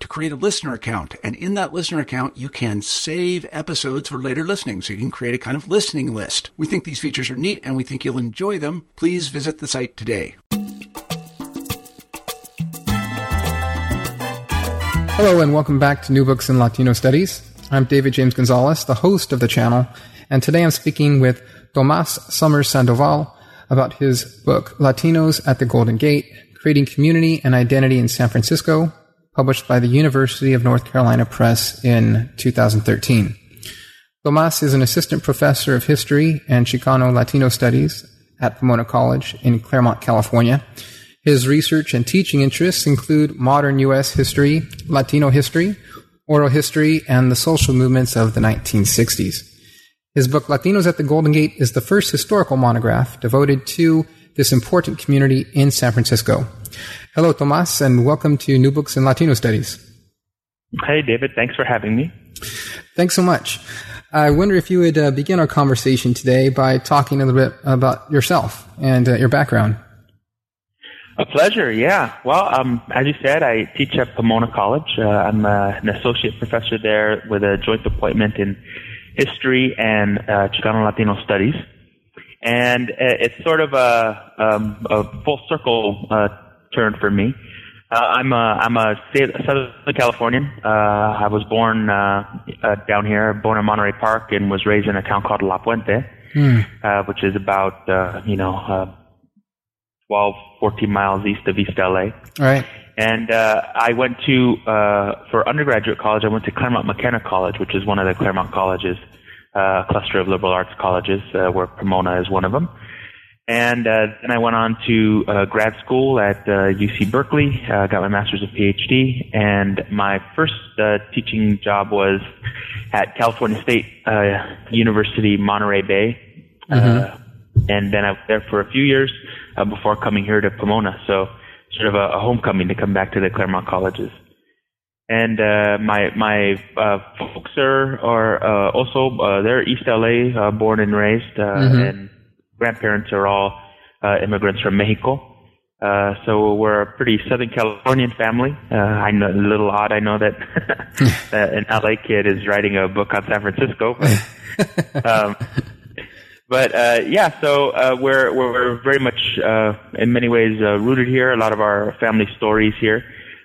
to create a listener account. And in that listener account, you can save episodes for later listening. So you can create a kind of listening list. We think these features are neat and we think you'll enjoy them. Please visit the site today. Hello and welcome back to New Books in Latino Studies. I'm David James Gonzalez, the host of the channel, and today I'm speaking with Tomas Summers Sandoval about his book Latinos at the Golden Gate, Creating Community and Identity in San Francisco, published by the University of North Carolina Press in 2013. Tomas is an assistant professor of history and Chicano Latino studies at Pomona College in Claremont, California. His research and teaching interests include modern U.S. history, Latino history, oral history, and the social movements of the 1960s. His book, Latinos at the Golden Gate, is the first historical monograph devoted to this important community in San Francisco. Hello, Tomas, and welcome to New Books in Latino Studies. Hey, David. Thanks for having me. Thanks so much. I wonder if you would uh, begin our conversation today by talking a little bit about yourself and uh, your background. A pleasure, yeah. Well, um, as you said, I teach at Pomona College. Uh, I'm uh, an associate professor there with a joint appointment in history and uh, Chicano Latino studies. And uh, it's sort of a, um, a full circle turn for me. Uh, I'm a I'm a Southern Californian. Uh, I was born uh, uh, down here, born in Monterey Park, and was raised in a town called La Puente, mm. uh, which is about uh, you know uh, 12, 14 miles east of East LA. Right. And uh, I went to uh, for undergraduate college. I went to Claremont McKenna College, which is one of the Claremont colleges, uh, cluster of liberal arts colleges, uh, where Pomona is one of them. And uh, then I went on to uh, grad school at uh, UC Berkeley, uh, got my master's and PhD, and my first uh, teaching job was at California State uh, University, Monterey Bay. Mm-hmm. and then I was there for a few years uh, before coming here to Pomona. So sort of a, a, homecoming to come back to the Claremont colleges. And uh, my my uh, folks are are uh, also uh, they're East LA, uh, born and raised, mm-hmm. and grandparents are all uh, immigrants from Mexico. Uh, so we're a pretty Southern Californian family. Uh, I know a little odd. I know that an LA kid is writing a book on San Francisco, but, um, but uh, yeah. So uh, we're we're very much uh, in many ways uh, rooted here. A lot of our family stories here,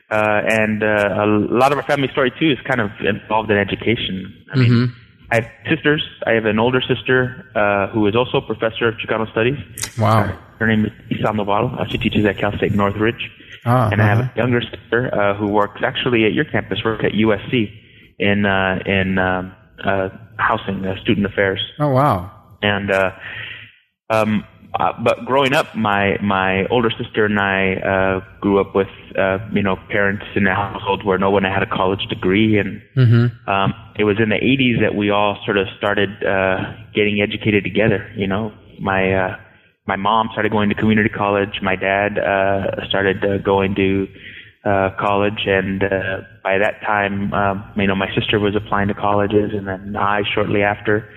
uh, and uh, a lot of our family story too is kind of involved in education. I mean. Mm-hmm I have sisters. I have an older sister uh, who is also a professor of Chicano studies. Wow. Uh, her name is Denise Sandoval. Uh, she teaches at Cal State Northridge. Ah, and uh-huh. I have uh-huh. a younger sister uh, who works actually at your campus, works at USC in uh, in um, uh, housing, uh, student affairs. Oh wow! And uh, um, uh, but growing up, my my older sister and I uh, grew up with uh, you know parents in a household where no one had a college degree, and mm-hmm. um, it was in the 80s that we all sort of started uh, getting educated together. You know, my uh, my mom started going to community college. My dad uh, started uh, going to uh, college, and uh, by that time, um, you know, my sister was applying to colleges, and then I shortly after.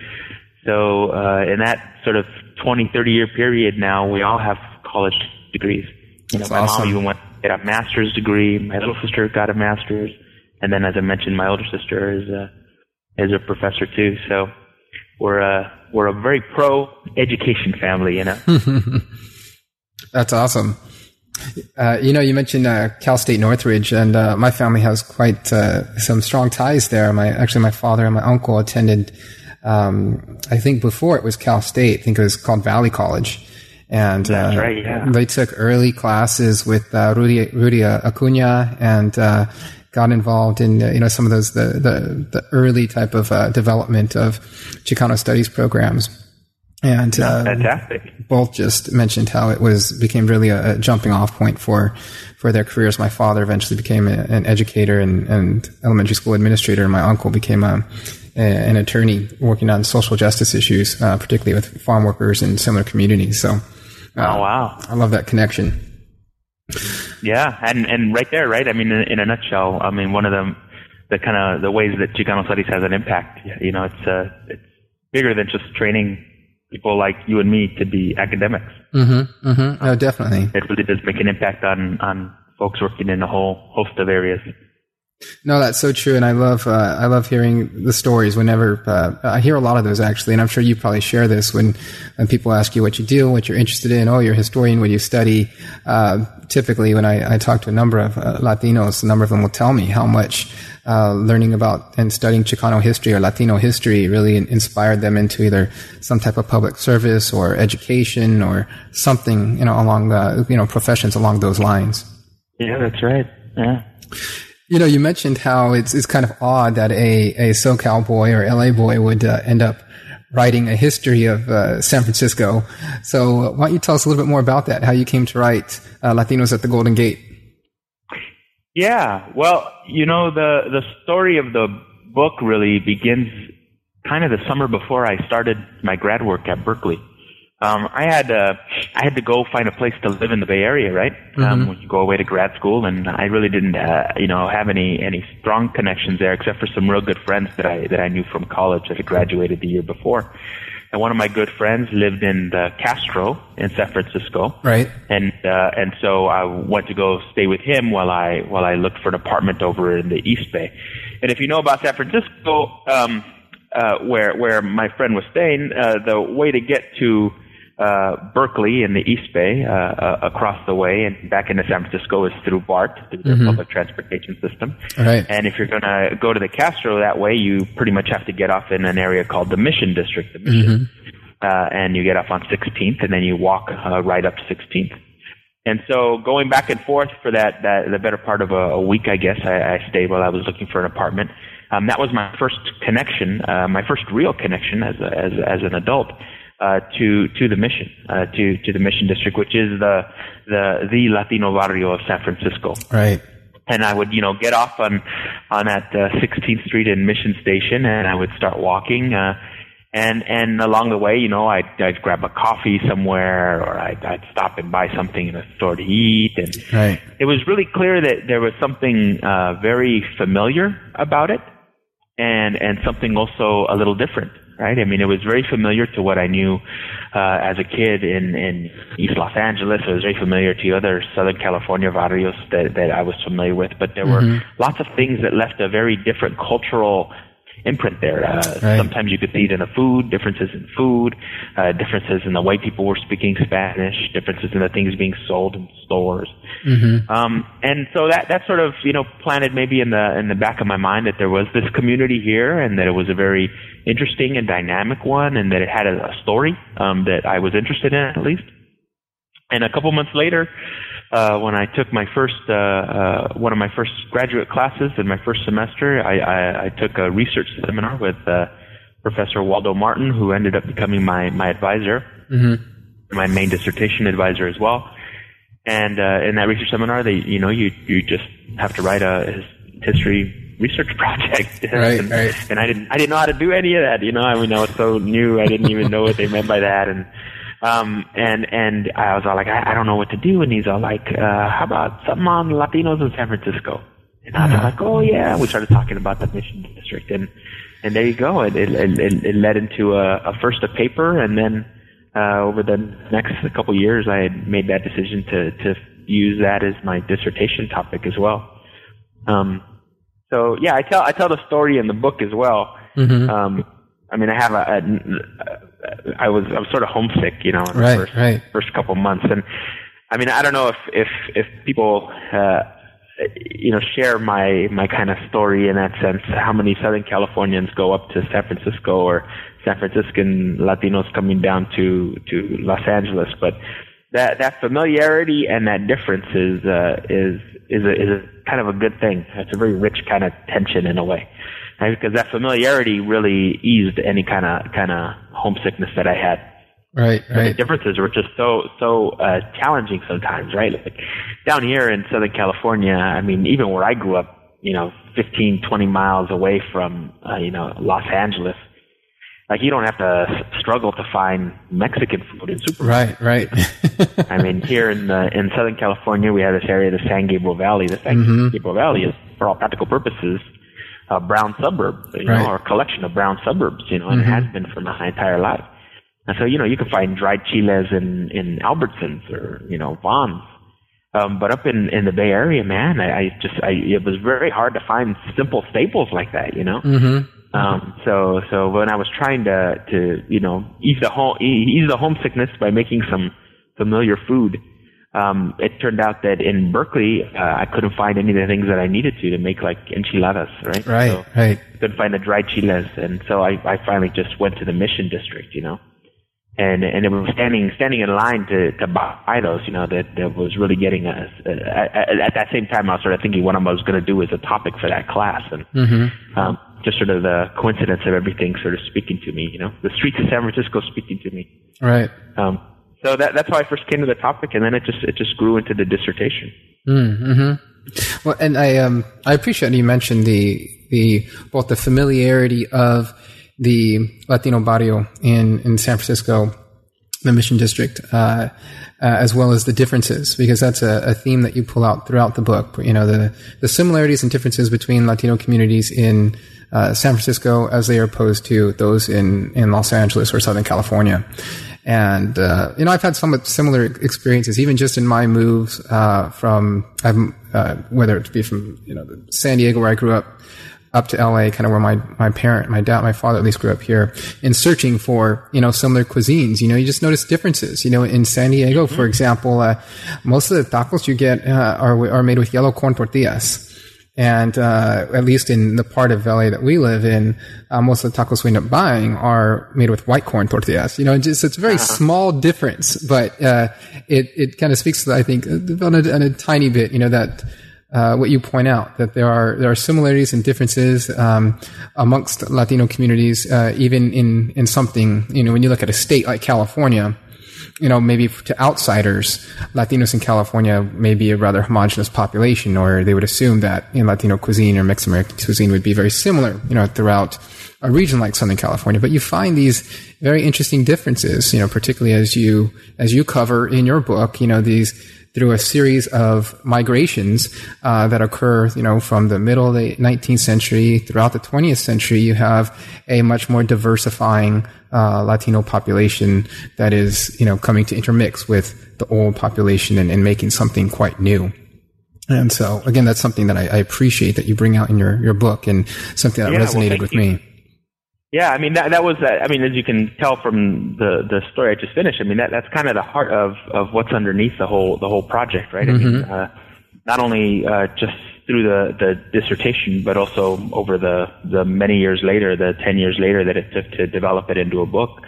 So uh, in that sort of 20, 30 year period now, we all have college degrees. You know, my awesome. mom even went get a master's degree. My little sister got a master's, and then, as I mentioned, my older sister is a is a professor too. So we're a we're a very pro education family. You know. That's awesome. Uh, you know, you mentioned uh, Cal State Northridge, and uh, my family has quite uh, some strong ties there. My actually, my father and my uncle attended. Um, I think before it was Cal State. I think it was called Valley College, and uh, right, yeah. they took early classes with uh, Rudy Rudy Acuna and uh, got involved in uh, you know some of those the the, the early type of uh, development of Chicano studies programs. And uh, Fantastic. both just mentioned how it was became really a, a jumping off point for for their careers. My father eventually became a, an educator and, and elementary school administrator, and my uncle became a an attorney working on social justice issues, uh, particularly with farm workers and similar communities. So, uh, Oh wow. I love that connection. Yeah, and and right there, right? I mean, in, in a nutshell, I mean, one of them, the kind of the ways that Chicano studies has an impact. You know, it's uh, it's bigger than just training people like you and me to be academics. Mm-hmm. Mm-hmm. Oh, definitely. It really does make an impact on on folks working in a whole host of areas. No, that's so true, and I love uh, I love hearing the stories. Whenever uh, I hear a lot of those, actually, and I'm sure you probably share this when when people ask you what you do, what you're interested in. Oh, you're a historian. What do you study? Uh, typically, when I, I talk to a number of uh, Latinos, a number of them will tell me how much uh, learning about and studying Chicano history or Latino history really inspired them into either some type of public service or education or something, you know, along uh, you know professions along those lines. Yeah, that's right. Yeah. You know, you mentioned how it's it's kind of odd that a a SoCal boy or LA boy would uh, end up writing a history of uh, San Francisco. So, uh, why don't you tell us a little bit more about that? How you came to write uh, Latinos at the Golden Gate? Yeah, well, you know the the story of the book really begins kind of the summer before I started my grad work at Berkeley. Um, I had uh, I had to go find a place to live in the Bay Area, right? Um, when you go away to grad school, and I really didn't, uh, you know, have any any strong connections there, except for some real good friends that I that I knew from college that had graduated the year before. And one of my good friends lived in the Castro in San Francisco, Right. and uh, and so I went to go stay with him while I while I looked for an apartment over in the East Bay. And if you know about San Francisco, um, uh, where where my friend was staying, uh, the way to get to uh, Berkeley in the East Bay, uh, uh, across the way and back into San Francisco is through BART, through the public transportation system. Right. And if you're going to go to the Castro that way, you pretty much have to get off in an area called the Mission District, the Mission. Uh, and you get off on 16th, and then you walk uh, right up to 16th. And so going back and forth for that, that the better part of a, a week, I guess, I, I stayed while I was looking for an apartment. Um, that was my first connection, uh, my first real connection as a, as as an adult uh, to to the mission, uh, to to the mission district, which is the the the Latino barrio of San Francisco Right. and I would, you know, get off on on that uh, 16th Street and Mission Station, and I would start walking. Uh, and and along the way, you know, I'd, I'd grab a coffee somewhere, or I'd, I'd stop and buy something in a store to eat. And Right. it was really clear that there was something uh, very familiar about it, and and something also a little different, right? I mean, it was very familiar to what I knew uh, as a kid in in East Los Angeles. It was very familiar to other Southern California barrios that that I was familiar with, but there were lots of things that left a very different cultural imprint there. Uh, Right. Sometimes you could see it in the food, differences in food, uh, differences in the way people were speaking Spanish, differences in the things being sold in stores. Um, and so that that sort of you know planted maybe in the in the back of my mind that there was this community here and that it was a very interesting and dynamic one and that it had a, a story um, that I was interested in at least. And a couple months later, uh, when I took my first uh, uh, one of my first graduate classes in my first semester, I, I, I took a research seminar with uh, Professor Waldo Martin, who ended up becoming my my advisor, my main dissertation advisor as well. And uh, in that research seminar, they you know you you just have to write a his- history research project. Right, and, right. and I didn't I didn't know how to do any of that. You know, I mean I was so new, I didn't even know what they meant by that. And um and and I was all like, I, I don't know what to do. And he's all like, uh, how about something on Latinos in San Francisco? And I was like, oh yeah. We started talking about the mission district, and and there you go. It it it, it led into a, a first a paper, and then uh, over the next couple years, I had made that decision to to use that as my dissertation topic as well. Um, so yeah, I tell I tell the story in the book as well. Mm-hmm. Um, I mean, I have a, a, a I was I was sort of homesick, you know, in Right, the first, right. first couple months, and I mean, I don't know if if if people. Uh, you know, share my my kind of story in that sense. How many Southern Californians go up to San Francisco, or San Franciscan Latinos coming down to to Los Angeles? But that that familiarity and that difference is uh, is is a, is a kind of a good thing. It's a very rich kind of tension in a way, right? because that familiarity really eased any kind of kind of homesickness that I had Right, right. the differences were just so so uh, challenging sometimes, right? Like down here in Southern California, I mean, even where I grew up, you know, 15, 20 miles away from, uh, you know, Los Angeles, like you don't have to struggle to find Mexican food in supermarkets. Right, right. I mean, here in the, in Southern California, we have this area, the San Gabriel Valley. The San Mhm. Gabriel Valley is, for all practical purposes, a brown suburb, you Right. know, or a collection of brown suburbs, you know, and it Mhm. has been for my entire life. And so, you know, you can find dried chiles in, in Albertsons or, you know, Vons. Um, but up in, in the Bay Area, man, I, I just, I, it was very hard to find simple staples like that, you know? mm-hmm. Um, so, so when I was trying to, to, you know, ease the home, ease the homesickness by making some familiar food, um, it turned out that in Berkeley, uh, I couldn't find any of the things that I needed to to make like enchiladas, right? Right, So right. couldn't find the dried chiles, and so I, I finally just went to the Mission District, you know, and and it was standing standing in line to to buy those, you know, that that was really getting us. Uh, at, at that same time, I was sort of thinking what I was going to do as a topic for that class, and Mm-hmm. um, just sort of the coincidence of everything sort of speaking to me, you know, the streets of San Francisco speaking to me. Right. Um, so that that's how I first came to the topic, and then it just it just grew into the dissertation. Mm-hmm. Well, and I um I appreciate you mentioned the the both the familiarity of the Latino barrio in in San Francisco, the Mission District, uh, uh, as well as the differences, because that's a, a theme that you pull out throughout the book. You know the the similarities and differences between Latino communities in uh, San Francisco as they are opposed to those in in Los Angeles or Southern California. And, uh, you know, I've had somewhat similar experiences, even just in my moves, uh, from, uh, whether it be from, you know, San Diego where I grew up, up to LA, kind of where my, my parent, my dad, my father at least grew up here, in searching for, you know, similar cuisines. You know, you just notice differences. You know, in San Diego, for example, uh, most of the tacos you get, uh, are, are made with yellow corn tortillas. And uh, at least in the part of LA that we live in, uh, most of the tacos we end up buying are made with white corn tortillas. You know, it's, just, it's a very small difference, but uh, it it kind of speaks to, I think, on a, on a tiny bit. You know that uh, what you point out that there are there are similarities and differences um, amongst Latino communities, uh, even in in something. You know, when you look at a state like California you know, maybe to outsiders, Latinos in California may be a rather homogenous population, or they would assume that you know, Latino cuisine or Mexican American cuisine would be very similar, you know, throughout a region like Southern California. But you find these very interesting differences, you know, particularly as you as you cover in your book, you know, these through a series of migrations uh, that occur, you know, from the middle of the 19th century throughout the 20th century, you have a much more diversifying uh, Latino population that is, you know, coming to intermix with the old population and, and making something quite new. And so, again, that's something that I, I appreciate that you bring out in your, your book and something that Yeah, resonated thank with you. me. Yeah, I mean that that was I mean as you can tell from the the story I just finished. I mean that that's kind of the heart of of what's underneath the whole the whole project, right? I mean, uh, not only uh, just through the the dissertation, but also over the the many years later, the ten years later that it took to develop it into a book.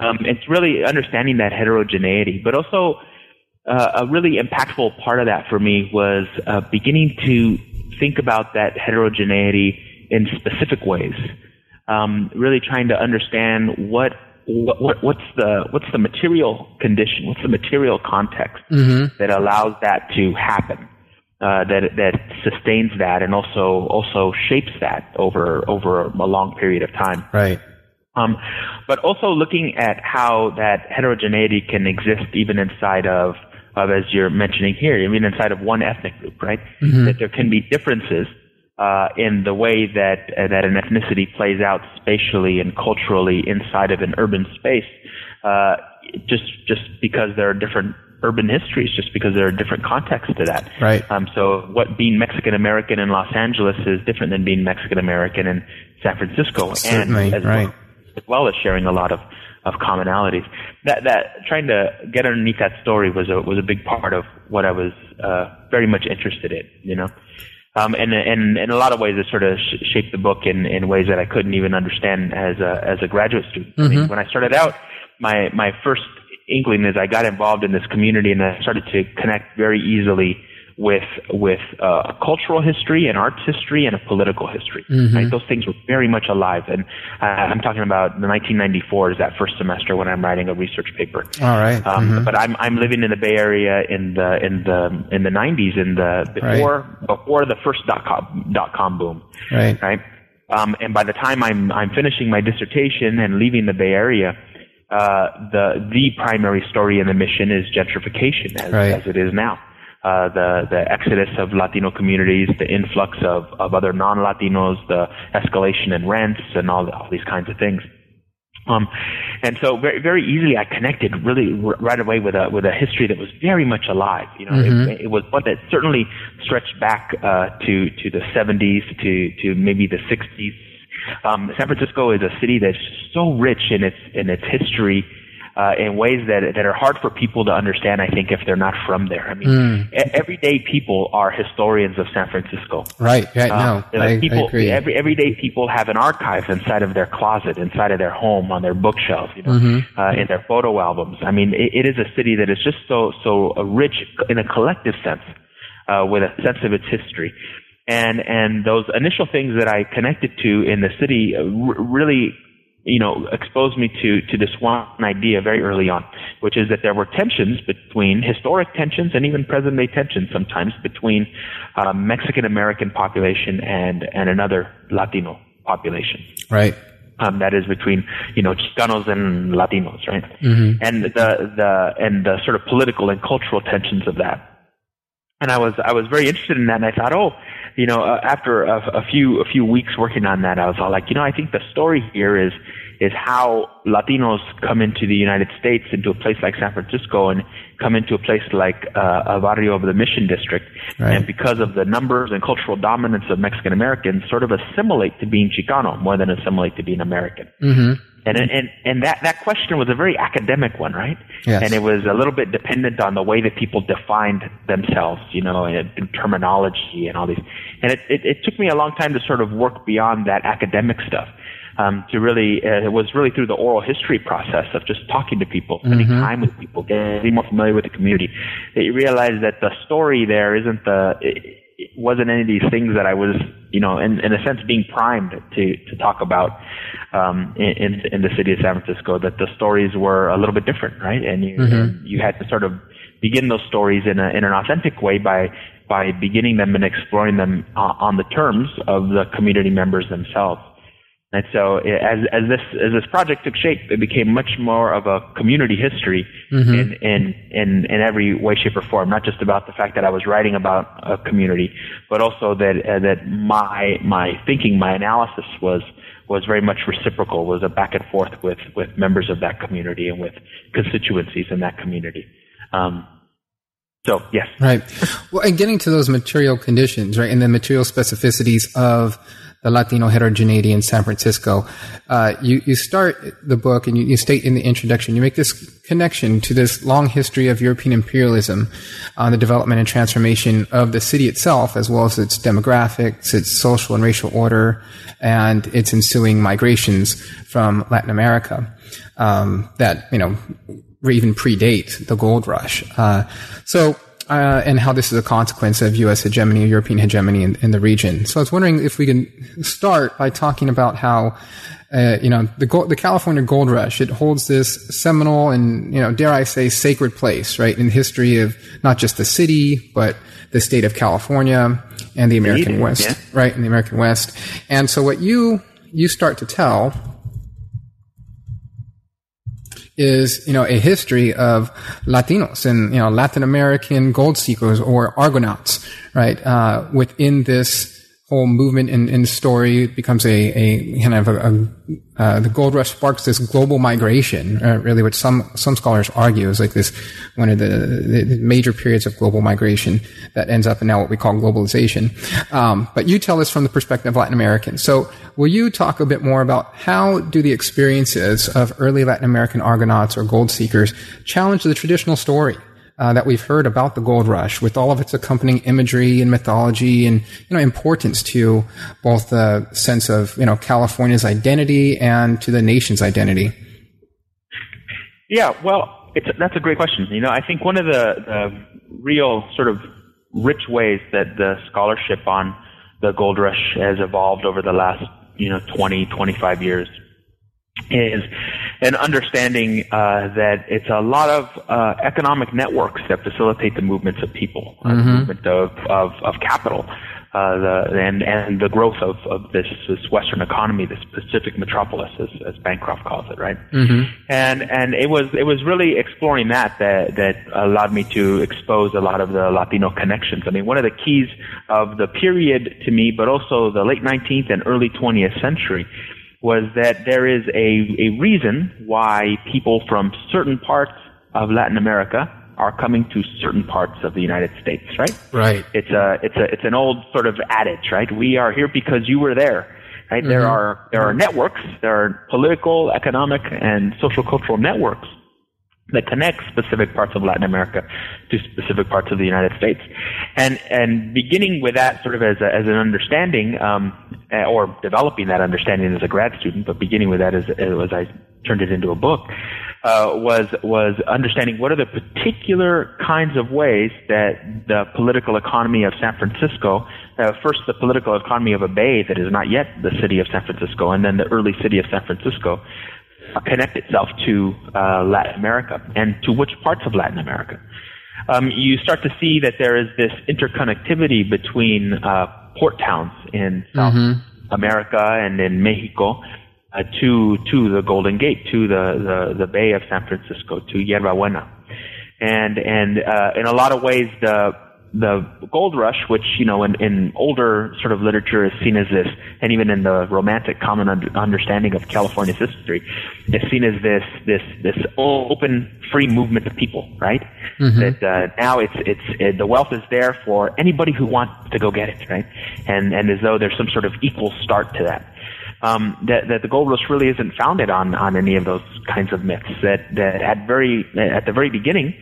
Um, it's really understanding that heterogeneity, but also uh, a really impactful part of that for me was uh, beginning to think about that heterogeneity in specific ways. Um, really trying to understand what, what what what's the what's the material condition, what's the material context that allows that to happen, uh, that that sustains that, and also also shapes that over over a long period of time. Right. Um, but also looking at how that heterogeneity can exist even inside of, of as you're mentioning here, even inside of one ethnic group, right? That there can be differences uh, in the way that uh, that an ethnicity plays out spatially and culturally inside of an urban space, uh, just just because there are different urban histories just because there are different contexts to that. Right. Um, so what being Mexican American in Los Angeles is different than being Mexican American in San Francisco, Certainly, and as right. well, as well as sharing a lot of of commonalities. That that trying to get underneath that story was a was a big part of what I was uh, very much interested in. You know. Um, and, and in a lot of ways, it sort of sh- shaped the book in, in ways that I couldn't even understand as a as a graduate student. I mean, when I started out, my my first inkling is I got involved in this community and I started to connect very easily with with uh, a cultural history, an arts history, and a political history. Right? Those things were very much alive, and uh, I'm talking about the 1994 is that first semester when I'm writing a research paper. All right. Um, But I'm I'm living in the Bay Area in the in the in the 90s in the before before the first dot com dot com boom Right. right? Um, and by the time I'm I'm finishing my dissertation and leaving the Bay Area, uh, the the primary story in the mission is gentrification, as, Right. as it is now. Uh, the the exodus of Latino communities, the influx of, of other non-Latinos, the escalation in rents, and all all these kinds of things. Um, and so very very easily I connected really r- right away with a with a history that was very much alive. You know, it, it was one that certainly stretched back uh, to to the 70s to to maybe the 60s. Um, San Francisco is a city that's so rich in its in its history. Uh, in ways that that are hard for people to understand, I think, if they're not from there. I mean, e- everyday people are historians of San Francisco. Right. Right. Uh, no, like I, people, I agree. Every everyday people have an archive inside of their closet, inside of their home, on their bookshelf, you know, Mm-hmm. uh, in their photo albums. I mean, it, it is a city that is just so so rich in a collective sense, uh, with a sense of its history. And and those initial things that I connected to in the city uh, r- really you know, exposed me to, to this one idea very early on, which is that there were tensions between historic tensions and even present day tensions sometimes between uh, Mexican American population and, and another Latino population. right. Um, that is between you know Chicanos and Latinos, right? And the the and the sort of political and cultural tensions of that and I was I was very interested in that, and I thought, oh, you know, uh, after a, a few a few weeks working on that, I was all like, you know, I think the story here is is how Latinos come into the United States, into a place like San Francisco, and come into a place like uh, a barrio of the Mission District, Right. and because of the numbers and cultural dominance of Mexican Americans, sort of assimilate to being Chicano more than assimilate to being American. Mm-hmm. And and and that that question was a very academic one, right? Yes. And it was a little bit dependent on the way that people defined themselves, you know, and, and terminology and all these. And it, it it took me a long time to sort of work beyond that academic stuff. Um, to really, uh, it was really through the oral history process of just talking to people, spending time with people, getting more familiar with the community, that you realize that the story there isn't the, it, wasn't any of these things that I was, you know, in, in a sense being primed to, to talk about, um, in, in, the city of San Francisco, that the stories were a little bit different, right? And you, and you had to sort of begin those stories in a, in an authentic way by, by beginning them and exploring them uh, on the terms of the community members themselves. And so i- as, as this, as this project took shape, it became much more of a community history in, in, in, in every way, shape, or form, not just about the fact that I was writing about a community, but also that, uh, that my, my thinking, my analysis was, was very much reciprocal, was a back and forth with, with members of that community and with constituencies in that community. Um, so yes. Right. Well, and getting to those material conditions, right, and the material specificities of the Latino heterogeneity in San Francisco, uh, you, you start the book and you, you state in the introduction, you make this connection to this long history of European imperialism on the development and transformation of the city itself, as well as its demographics, its social and racial order, and its ensuing migrations from Latin America. Um, that, you know, even predate the gold rush. Uh, so, uh, and how this is a consequence of U.S. hegemony, European hegemony in, in the region. So I was wondering if we can start by talking about how, uh, you know, the gold, the California gold rush, it holds this seminal and, you know, dare I say, sacred place, right, in the history of not just the city, but the state of California and the American West, yeah. right, in the American West. And so what you, you start to tell is you know a history of Latinos and you know Latin American gold seekers or Argonauts, right? Uh, within this whole movement in, the story becomes a, a kind of a, a uh, the gold rush sparks this global migration, uh, really, which some some scholars argue is like this one of the, the, major periods of global migration that ends up in now what we call globalization. Um, but you tell us from the perspective of Latin Americans. So, will you talk a bit more about how do the experiences of early Latin American Argonauts or gold seekers challenge the traditional story? Uh, that we've heard about the gold rush with all of its accompanying imagery and mythology and, you know, importance to both the sense of, you know, California's identity and to the nation's identity? Yeah, well, that's a great question. You know, I think one of the, the real sort of rich ways that the scholarship on the gold rush has evolved over the last, you know, 20, 25 years is an understanding uh, that it's a lot of uh, economic networks that facilitate the movements of people, uh, mm-hmm. movement of, of, of capital, uh, the, and, and the growth of, of this, this Western economy, this Pacific metropolis, as, as Bancroft calls it, right? Mm-hmm. And, and it was, it was really exploring that, that that allowed me to expose a lot of the Latino connections. I mean, one of the keys of the period to me, but also the late 19th and early 20th century, was that there is a, a reason why people from certain parts of Latin America are coming to certain parts of the United States, right? Right. It's a it's a it's an old sort of adage, right? We are here because you were there, right? Mm-hmm. There are there are networks, there are political, economic, and social cultural networks that connects specific parts of Latin America to specific parts of the United States. And, and beginning with that sort of as, a, as an understanding, um, eh, or developing that understanding as a grad student, but beginning with that as, as I turned it into a book, uh, was, was understanding what are the particular kinds of ways that the political economy of San Francisco, uh, first the political economy of a bay that is not yet the city of San Francisco, and then the early city of San Francisco, connect itself to uh, Latin America and to which parts of Latin America. Um, you start to see that there is this interconnectivity between uh, port towns in South mm-hmm. America and in Mexico uh, to to the Golden Gate, to the, the, the Bay of San Francisco, to Yerba Buena, and and uh, in a lot of ways the the gold rush, which you know in, in older sort of literature is seen as this, and even in the romantic common understanding of California's history, is seen as this this this open, free movement of people, right? Mm-hmm. That uh, now it's it's uh, the wealth is there for anybody who wants to go get it, right? And and as though there's some sort of equal start to that. Um, that, that the gold rush really isn't founded on on any of those kinds of myths. That that at very at the very beginning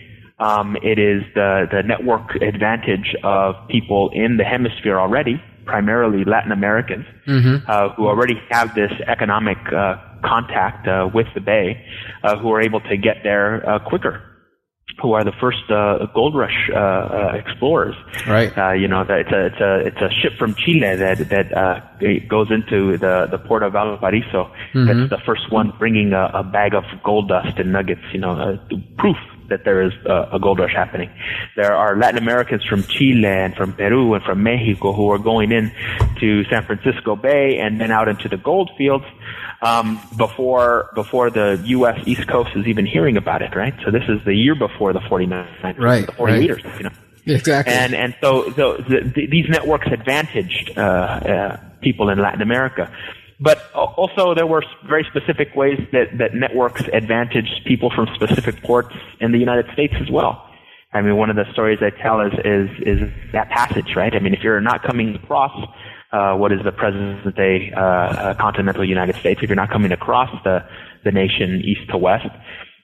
um, it is the, the network advantage of people in the hemisphere already, primarily Latin Americans, mm-hmm. uh, who already have this economic uh, contact uh, with the Bay, uh, who are able to get there uh, quicker who are the first uh, gold rush explorers. Right. Uh, you know, it's a it's a it's a ship from Chile that that uh, goes into the the port of Valparaiso. Mm-hmm. That's the first one bringing a, a bag of gold dust and nuggets. You know, uh, proof that there is a, a gold rush happening. There are Latin Americans from Chile and from Peru and from Mexico who are going in to San Francisco Bay and then out into the gold fields um, before before the U.S. East Coast is even hearing about it, right? So this is the year before the 49, right, the 40 right. meters, you know. Exactly. And and so so the, the, these networks advantaged uh, uh, people in Latin America. But also, there were very specific ways that, that networks advantaged people from specific ports in the United States as well. I mean, one of the stories I tell is, is, is that passage, right? I mean, if you're not coming across uh, what is the present day uh, uh, continental United States, if you're not coming across the, the nation east to west,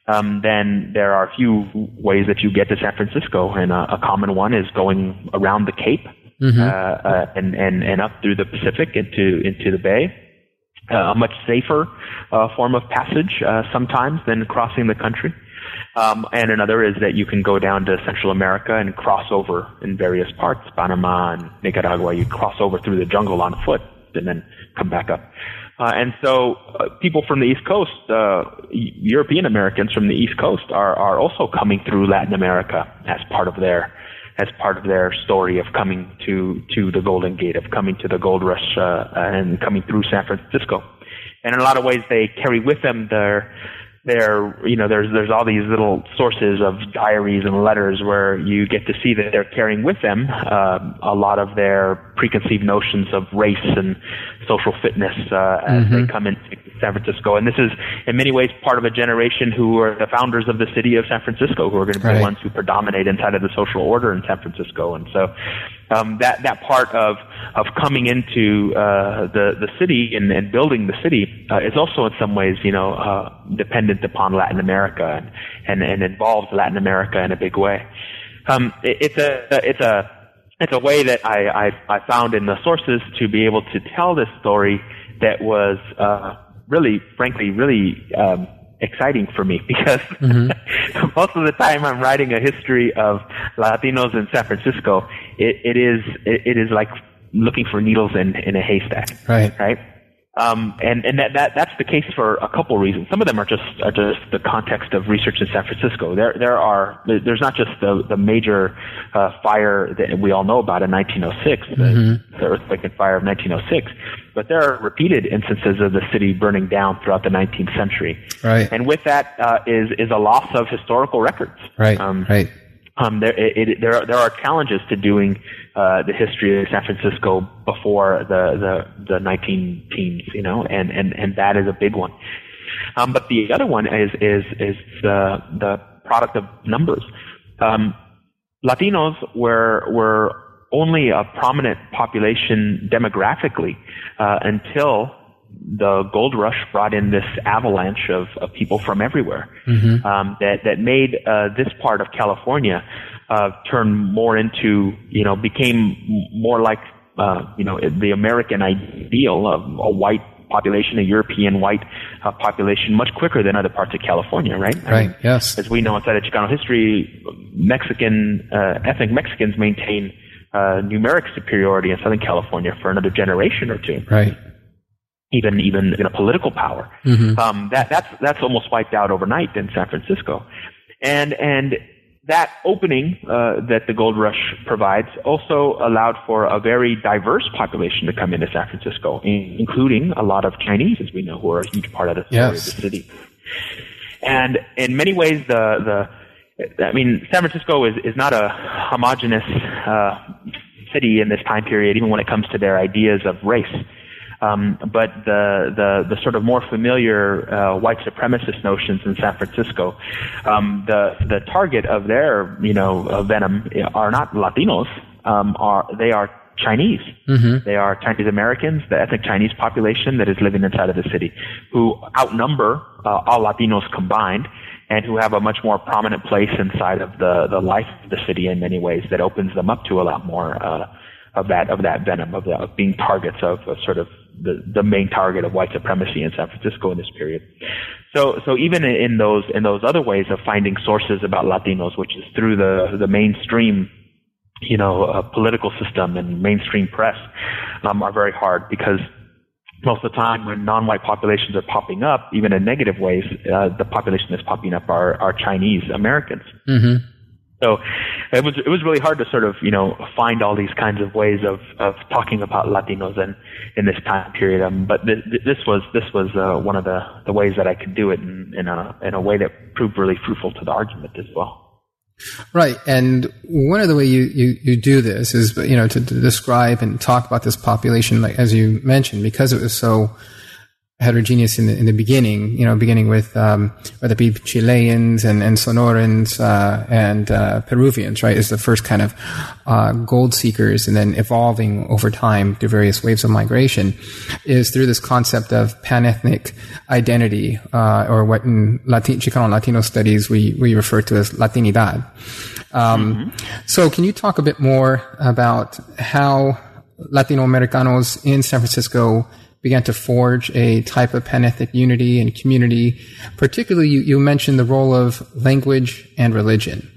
um, then there are a few ways that you get to San Francisco, and a, a common one is going around the Cape mm-hmm. uh, uh, and, and and up through the Pacific into into the Bay a much safer uh, form of passage uh, sometimes than crossing the country. Um, and another is that you can go down to Central America and cross over in various parts, Panama and Nicaragua. You cross over through the jungle on foot and then come back up. Uh, and so uh, people from the East Coast, uh, European Americans from the East Coast are, are also coming through Latin America as part of their as part of their story of coming to to the Golden Gate, of coming to the gold rush, uh, and coming through San Francisco. And in a lot of ways, they carry with them their there, you know, there's there's all these little sources of diaries and letters where you get to see that they're carrying with them uh, a lot of their preconceived notions of race and social fitness uh, as mm-hmm. they come into San Francisco. And this is, in many ways, part of a generation who are the founders of the city of San Francisco, who are going to be right. the ones who predominate inside of the social order in San Francisco. And so um, that that part of of coming into uh, the the city and, and building the city uh, is also in some ways, you know, uh, dependent upon Latin America and, and and involves Latin America in a big way. Um, it, it's a it's a it's a way that I, I I found in the sources to be able to tell this story that was uh, really, frankly, really. Um, exciting for me because mm-hmm. most of the time I'm writing a history of Latinos in San Francisco. It, it is it, it is like looking for needles in, in a haystack. Right. Right. Um, and and that, that that's the case for a couple reasons. Some of them are just are just the context of research in San Francisco. There there are there's not just the the major uh, fire that we all know about in 1906, mm-hmm. the, the earthquake and fire of 1906, but there are repeated instances of the city burning down throughout the 19th century. Right. And with that uh, is is a loss of historical records. Right. Um, right. Um, there, it, it, there, are, there are challenges to doing uh, the history of San Francisco before the, the, the 19 teens, you know, and, and, and that is a big one. Um, but the other one is, is, is the, the product of numbers. Um, Latinos were, were only a prominent population demographically uh, until the gold rush brought in this avalanche of, of people from everywhere mm-hmm. um, that that made uh, this part of California uh, turn more into you know became more like uh, you know the American ideal of a white population, a European white uh, population, much quicker than other parts of California, right? Right. I mean, yes. As we know inside of Chicano history, Mexican uh, ethnic Mexicans maintain uh, numeric superiority in Southern California for another generation or two. Right even even in a political power. Mm-hmm. Um, that that's that's almost wiped out overnight in San Francisco, and and that opening uh, that the gold rush provides also allowed for a very diverse population to come into San Francisco, in, including a lot of Chinese, as we know, who are a huge part of the yes. of the city. And in many ways, the the I mean, San Francisco is is not a homogenous uh, city in this time period, even when it comes to their ideas of race. Um, but the, the, the sort of more familiar uh, white supremacist notions in San Francisco, um, the the target of their you know uh, venom are not Latinos, um, are they are Chinese. Mm-hmm. They are Chinese Americans, the ethnic Chinese population that is living inside of the city, who outnumber uh, all Latinos combined, and who have a much more prominent place inside of the the life of the city in many ways that opens them up to a lot more uh, of that of that venom of, the, of being targets of, of sort of the, the main target of white supremacy in San Francisco in this period. So, so even in those, in those other ways of finding sources about Latinos, which is through the, the mainstream, you know, uh, political system and mainstream press, um, are very hard because most of the time when non-white populations are popping up, even in negative ways, uh, the population that's popping up are, are Chinese Americans. Mm-hmm. So it was it was really hard to sort of you know find all these kinds of ways of of talking about Latinos in in this time period. Um, but th- this was this was uh, one of the the ways that I could do it in, in a in a way that proved really fruitful to the argument as well. Right, and one of the way you, you, you do this is you know to, to describe and talk about this population, like as you mentioned, because it was so heterogeneous in the, in the beginning, you know, beginning with, um, whether it be Chileans and, and Sonorans, uh, and, uh, Peruvians, right, is the first kind of, uh, gold seekers and then evolving over time through various waves of migration is through this concept of panethnic identity, uh, or what in Latin, Chicano Latino studies we, we refer to as Latinidad. Um, mm-hmm. so can you talk a bit more about how Latino Americanos in San Francisco began to forge a type of panethnic unity and community. Particularly, you, you mentioned the role of language and religion.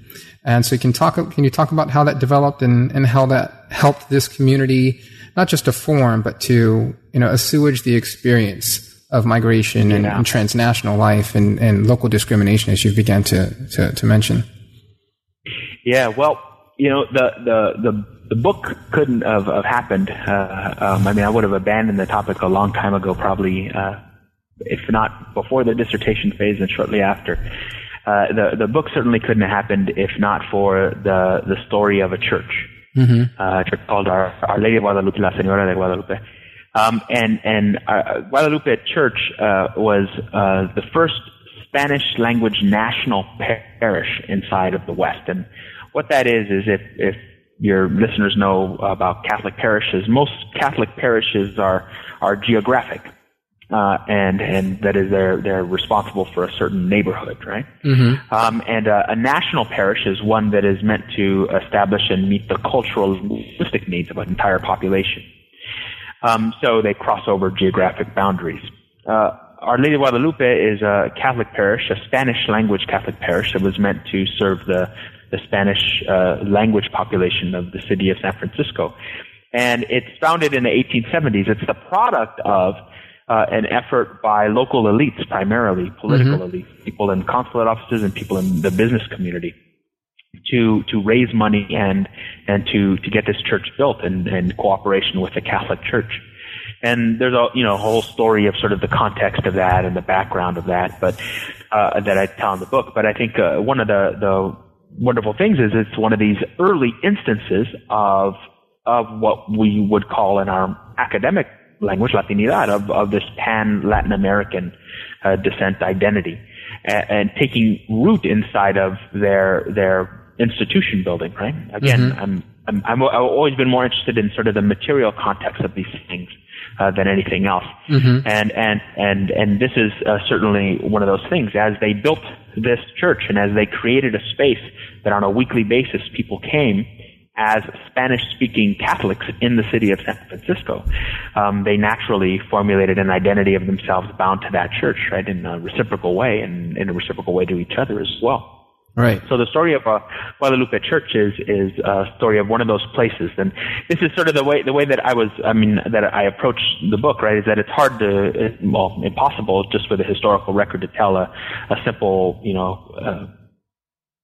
And so, can talk. Can you talk about how that developed and, and how that helped this community not just to form, but to you know assuage the experience of migration yeah. and, and, transnational life and, and local discrimination, as you began to, to, to mention. Yeah, well, you know the the the the book couldn't have, have happened. Uh, um, I mean, I would have abandoned the topic a long time ago, probably uh, if not before the dissertation phase, and shortly after. Uh, the the book certainly couldn't have happened if not for the the story of a church, mm-hmm. uh, a church called Our, Our Lady of Guadalupe, La Señora de Guadalupe. Um, and and uh, Guadalupe Church uh, was uh, the first Spanish language national parish inside of the West. And what that is is if if your listeners know about Catholic parishes, most Catholic parishes are are geographic uh, and and that is they're they're responsible for a certain neighborhood, right? Mm-hmm. Um, and uh, a national parish is one that is meant to establish and meet the cultural and linguistic needs of an entire population. Um, so they cross over geographic boundaries. Uh, Our Lady of Guadalupe is a Catholic parish, a Spanish language Catholic parish that was meant to serve the the Spanish uh, language population of the city of San Francisco. And it's founded in the 1870s. It's the product of uh, an effort by local elites, primarily political mm-hmm. elites, people in consulate offices and people in the business community, to to raise money and and to to get this church built in, in cooperation with the Catholic Church. And there's a you know a whole story of sort of the context of that and the background of that, but uh, that I tell in the book. But I think uh, one of the the wonderful things is it's one of these early instances of of what we would call in our academic language, Latinidad, of, of this pan Latin American uh, descent identity, and, and, taking root inside of their their institution building. Right. Again, mm-hmm. I'm, I'm, I'm I've always been more interested in sort of the material context of these things. Uh, than anything else, mm-hmm. and and and and this is uh, certainly one of those things. As they built this church, and as they created a space that on a weekly basis people came, as Spanish-speaking Catholics in the city of San Francisco, um, they naturally formulated an identity of themselves bound to that church, right, in a reciprocal way, and in a reciprocal way to each other as well. Right. So the story of uh, Guadalupe Church is is a story of one of those places, and this is sort of the way the way that I was. I mean, that I approach the book. Right, is that it's hard to, well, impossible just for the historical record to tell a a simple, you know, uh,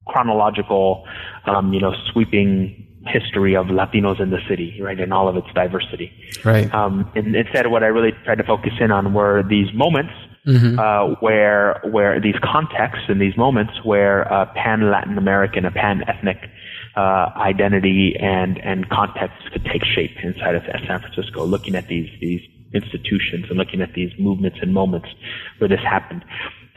chronological, um, you know, sweeping history of Latinos in the city, right, and all of its diversity. Right. Um, and instead, what I really tried to focus in on were these moments mm-hmm. uh, where where these contexts and these moments where a pan Latin American, a pan ethnic uh, identity and and context could take shape inside of San Francisco. Looking at these these institutions and looking at these movements and moments where this happened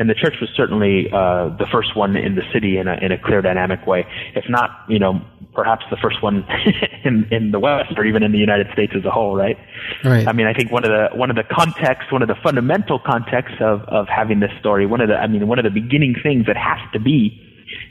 and the church was certainly uh, the first one in the city in a, in a clear, dynamic way. If not, you know, perhaps the first one in in the West or even in the United States as a whole, right? Right. I mean, I think one of the one of the contexts, one of the fundamental contexts of of having this story, one of the, I mean, one of the beginning things that has to be,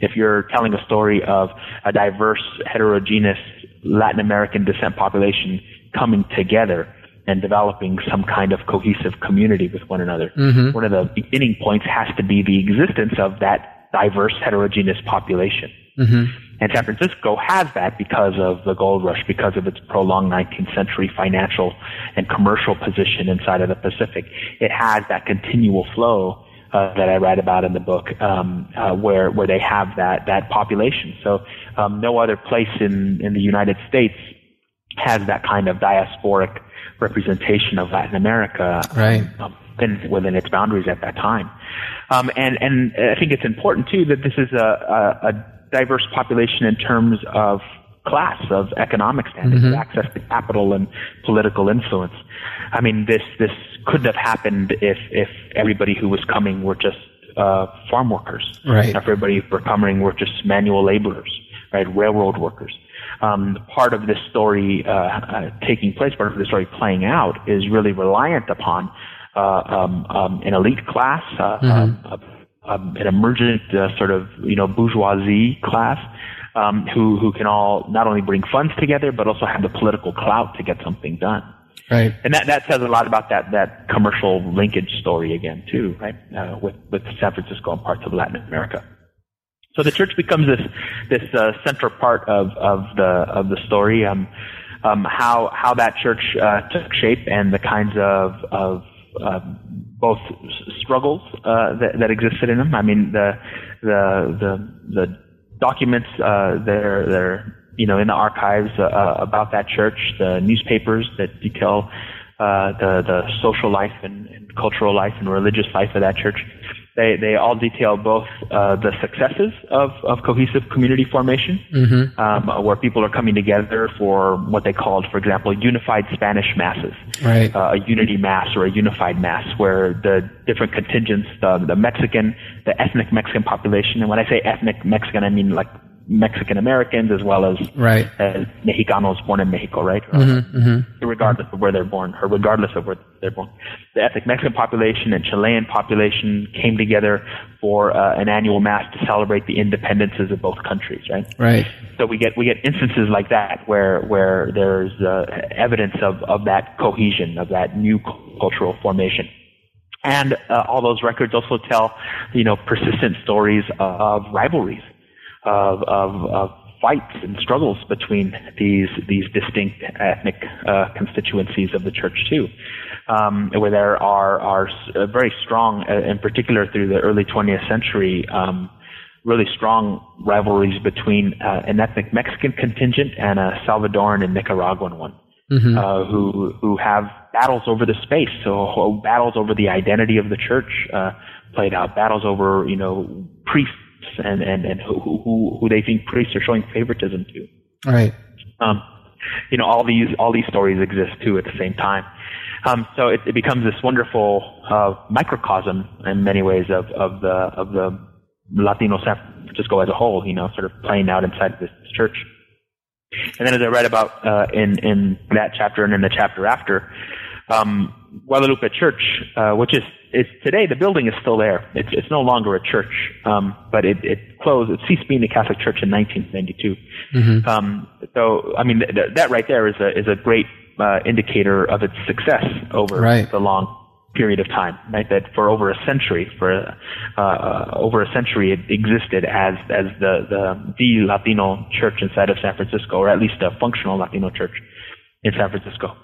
if you're telling a story of a diverse, heterogeneous Latin American descent population coming together and developing some kind of cohesive community with one another. Mm-hmm. One of the beginning points has to be the existence of that diverse, heterogeneous population. Mm-hmm. And San Francisco has that because of the gold rush, because of its prolonged 19th century financial and commercial position inside of the Pacific. It has that continual flow uh, that I write about in the book, um, uh, where where they have that that population. So um, no other place in in the United States has that kind of diasporic representation of Latin America right. um, within, within its boundaries at that time. Um, and, and I think it's important too that this is a, a, a diverse population in terms of class, of economic standing, mm-hmm. access to capital and political influence. I mean, this this couldn't have happened if if everybody who was coming were just uh, farm workers. Right. If everybody who were coming were just manual laborers, right? Railroad workers um, part of this story uh, uh, taking place, part of the story playing out, is really reliant upon uh, um, um, an elite class, uh, mm-hmm. Um, um, an emergent uh, sort of you know bourgeoisie class. Um, who who can all not only bring funds together but also have the political clout to get something done. Right. And that, that says a lot about that, that commercial linkage story again, too, right? Uh, with, with San Francisco and parts of Latin America. So the church becomes this this uh, central part of of the of the story. Um, um, how how that church uh, took shape and the kinds of of uh, both struggles uh, that, that existed in them. I mean the the the the documents uh, they're they're you know in the archives uh, about that church, the newspapers that detail uh, the the social life and, and cultural life and religious life of that church. They they all detail both uh, the successes of, of cohesive community formation, Mm-hmm. um, where people are coming together for what they called, for example, unified Spanish masses, Right. uh, a unity mass or a unified mass, where the different contingents, the, the Mexican, the ethnic Mexican population, and when I say ethnic Mexican, I mean like Mexican Americans as well as Right. as Mexicanos born in Mexico, right? Or, Mm-hmm. Regardless of where they're born, or regardless of where they're born. The ethnic Mexican population and Chilean population came together for uh, an annual mass to celebrate the independences of both countries, right? Right. So we get we get instances like that where where there's uh, evidence of of that cohesion, of that new cultural formation. And uh, all those records also tell, you know, persistent stories of rivalries, of of, of fights and struggles between these these distinct ethnic uh, constituencies of the church too, um, where there are are uh, very strong, uh, in particular through the early 20th century. Um, really strong rivalries between uh, an ethnic Mexican contingent and a Salvadoran and Nicaraguan one, uh, who who have battles over the space, so battles over the identity of the church uh, played out, battles over you know priests and and and who who who they think priests are showing favoritism to. Right. Um, you know, all these all these stories exist too at the same time. Um, so it, it becomes this wonderful uh, microcosm in many ways of, of the of the Latino San Francisco as a whole. You know, sort of playing out inside this church. And then, as I read about uh, in in that chapter and in the chapter after, um, Guadalupe Church, uh, which is it's today the building is still there. It's it's no longer a church, um, but it it closed. It ceased being a Catholic church in 1992. Um, so I mean th- th- that right there is a is a great uh, indicator of its success over Right. the long period of time. Right, that for over a century, for uh, uh, over a century, it existed as as the the the Latino church inside of San Francisco, or at least a functional Latino church in San Francisco.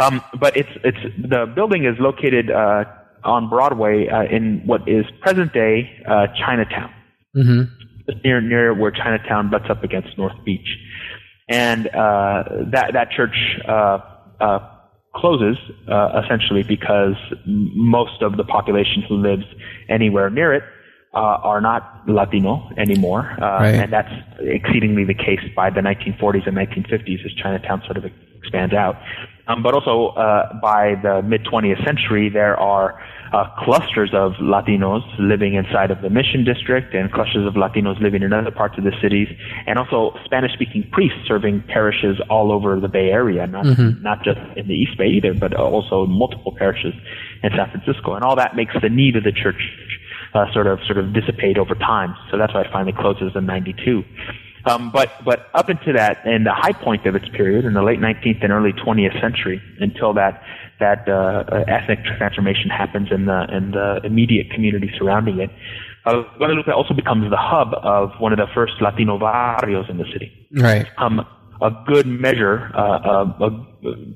Um, but it's it's the building is located uh, on Broadway uh, in what is present day uh, Chinatown, Mm-hmm. just near near where Chinatown butts up against North Beach, and uh, that that church uh, uh, closes uh, essentially because most of the population who lives anywhere near it uh, are not Latino anymore, uh, Right. and that's exceedingly the case by the 1940s and 1950s as Chinatown sort of expands out. Um, but also uh, by the mid 20th century, there are uh, clusters of Latinos living inside of the Mission District and clusters of Latinos living in other parts of the cities, and also Spanish-speaking priests serving parishes all over the Bay Area, not not just in the East Bay either, but also multiple parishes in San Francisco, and all that makes the need of the church uh, sort of sort of dissipate over time. So that's why it finally closes in '92. Um, but but up into that and the high point of its period in the late 19th and early 20th century, until that that uh, uh, ethnic transformation happens in the in the immediate community surrounding it, uh, Guadalupe also becomes the hub of one of the first Latino barrios in the city Right. um, a good measure, uh, uh, uh,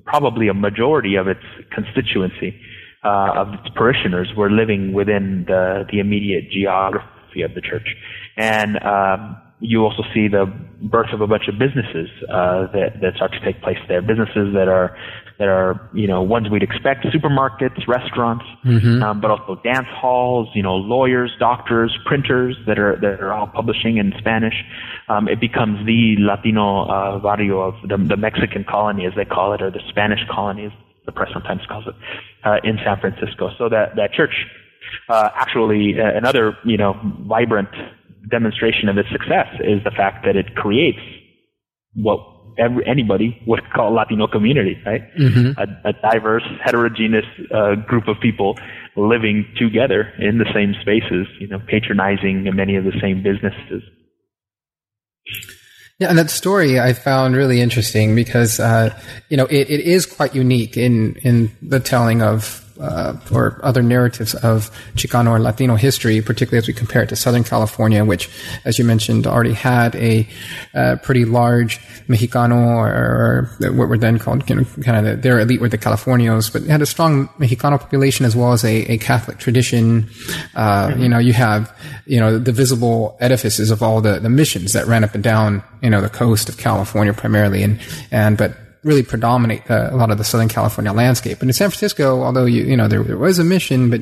probably a majority of its constituency, uh, of its parishioners were living within the, the immediate geography of the church. And um, you also see the birth of a bunch of businesses uh, that, that start to take place there. Businesses that are that are you know ones we'd expect: supermarkets, restaurants, um, but also dance halls. You know, lawyers, doctors, printers that are that are all publishing in Spanish. Um, it becomes the Latino uh, barrio of the, the Mexican colony, as they call it, or the Spanish colony, as the press sometimes calls it, uh, in San Francisco. So that that church uh, actually uh, another you know vibrant demonstration of its success is the fact that it creates what every, anybody would call Latino community, right? A, a diverse, heterogeneous uh, group of people living together in the same spaces, you know, patronizing many of the same businesses. Yeah, and that story I found really interesting because uh, you know it, it is quite unique in in the telling of uh, or other narratives of Chicano or Latino history, particularly as we compare it to Southern California, which, as you mentioned, already had a uh, pretty large Mexicano or, what were then called you know, kind of the, their elite were the Californios, but had a strong Mexicano population as well as a, a Catholic tradition. Uh, You know, you have you know the visible edifices of all the, the missions that ran up and down you know the coast of California primarily, and and but really predominate uh, a lot of the Southern California landscape. And in San Francisco, although you, you know, there, there was a mission, but,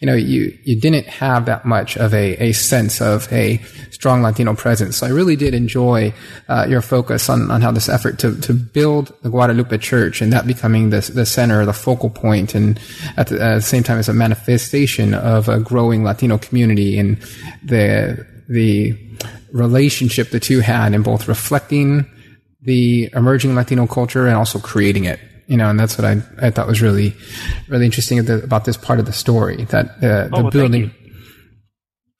you know, you, you didn't have that much of a, a sense of a strong Latino presence. So I really did enjoy, uh, your focus on, on how this effort to, to build the Guadalupe church and that becoming the, the center, the focal point, and at the, at the same time as a manifestation of a growing Latino community and the, the relationship the two had in both reflecting the emerging Latino culture and also creating it. You know, and that's what I, I thought was really, really interesting about this part of the story that uh, the Oh, well, building,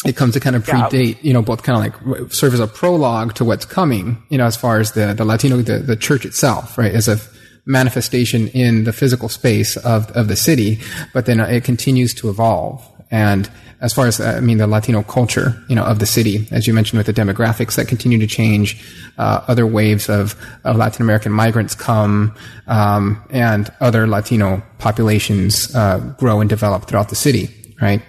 it comes to kind of predate, you know, both kind of like serve as a prologue to what's coming, you know, as far as the, the Latino, the, the church itself, right, as a manifestation in the physical space of, of the city, but then it continues to evolve. And as far as, uh, I mean, the Latino culture, you know, of the city, as you mentioned with the demographics that continue to change, uh, other waves of, of Latin American migrants come, um, and other Latino populations, uh, grow and develop throughout the city, right?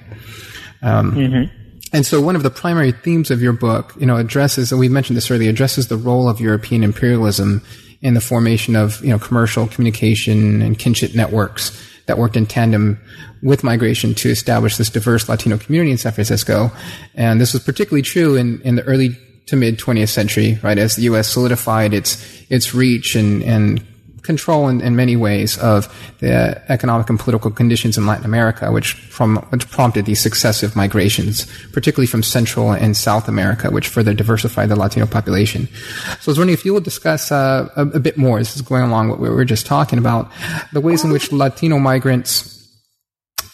And so one of the primary themes of your book, you know, addresses, and we mentioned this earlier, addresses the role of European imperialism in the formation of, you know, commercial communication and kinship networks that worked in tandem with migration to establish this diverse Latino community in San Francisco. And this was particularly true in, in the early to mid 20th century, right, as the U.S. solidified its, its reach and, and control in, in many ways of the economic and political conditions in Latin America, which from which prompted these successive migrations, particularly from Central and South America, which further diversified the Latino population. So I was wondering if you would discuss uh, a, a bit more. This is going along what we were just talking about, the ways in which Latino migrants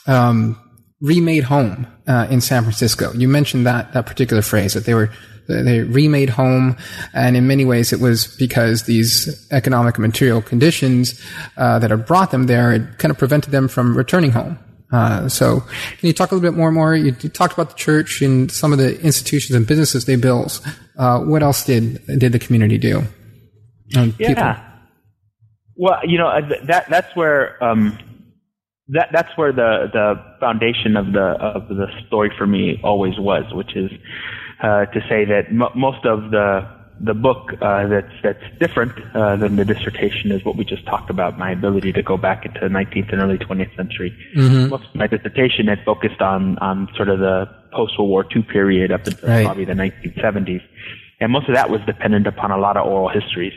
um, remade home uh, in San Francisco. You mentioned that that particular phrase that they were they remade home, and in many ways it was because these economic and material conditions uh, that had brought them there had kind of prevented them from returning home. Uh, so, can you talk a little bit more? More, you, you talked about the church and some of the institutions and businesses they built. Uh, what else did did the community do? Um, Yeah. people- Well, you know uh, that that's where um, that that's where the the foundation of the of the story for me always was, which is uh, to say that m- most of the the book uh, that's that's different uh, than the dissertation is what we just talked about. My ability to go back into the 19th and early 20th century. Most of my dissertation had focused on on sort of the post World War II period up until Right. probably the 1970s, and most of that was dependent upon a lot of oral histories.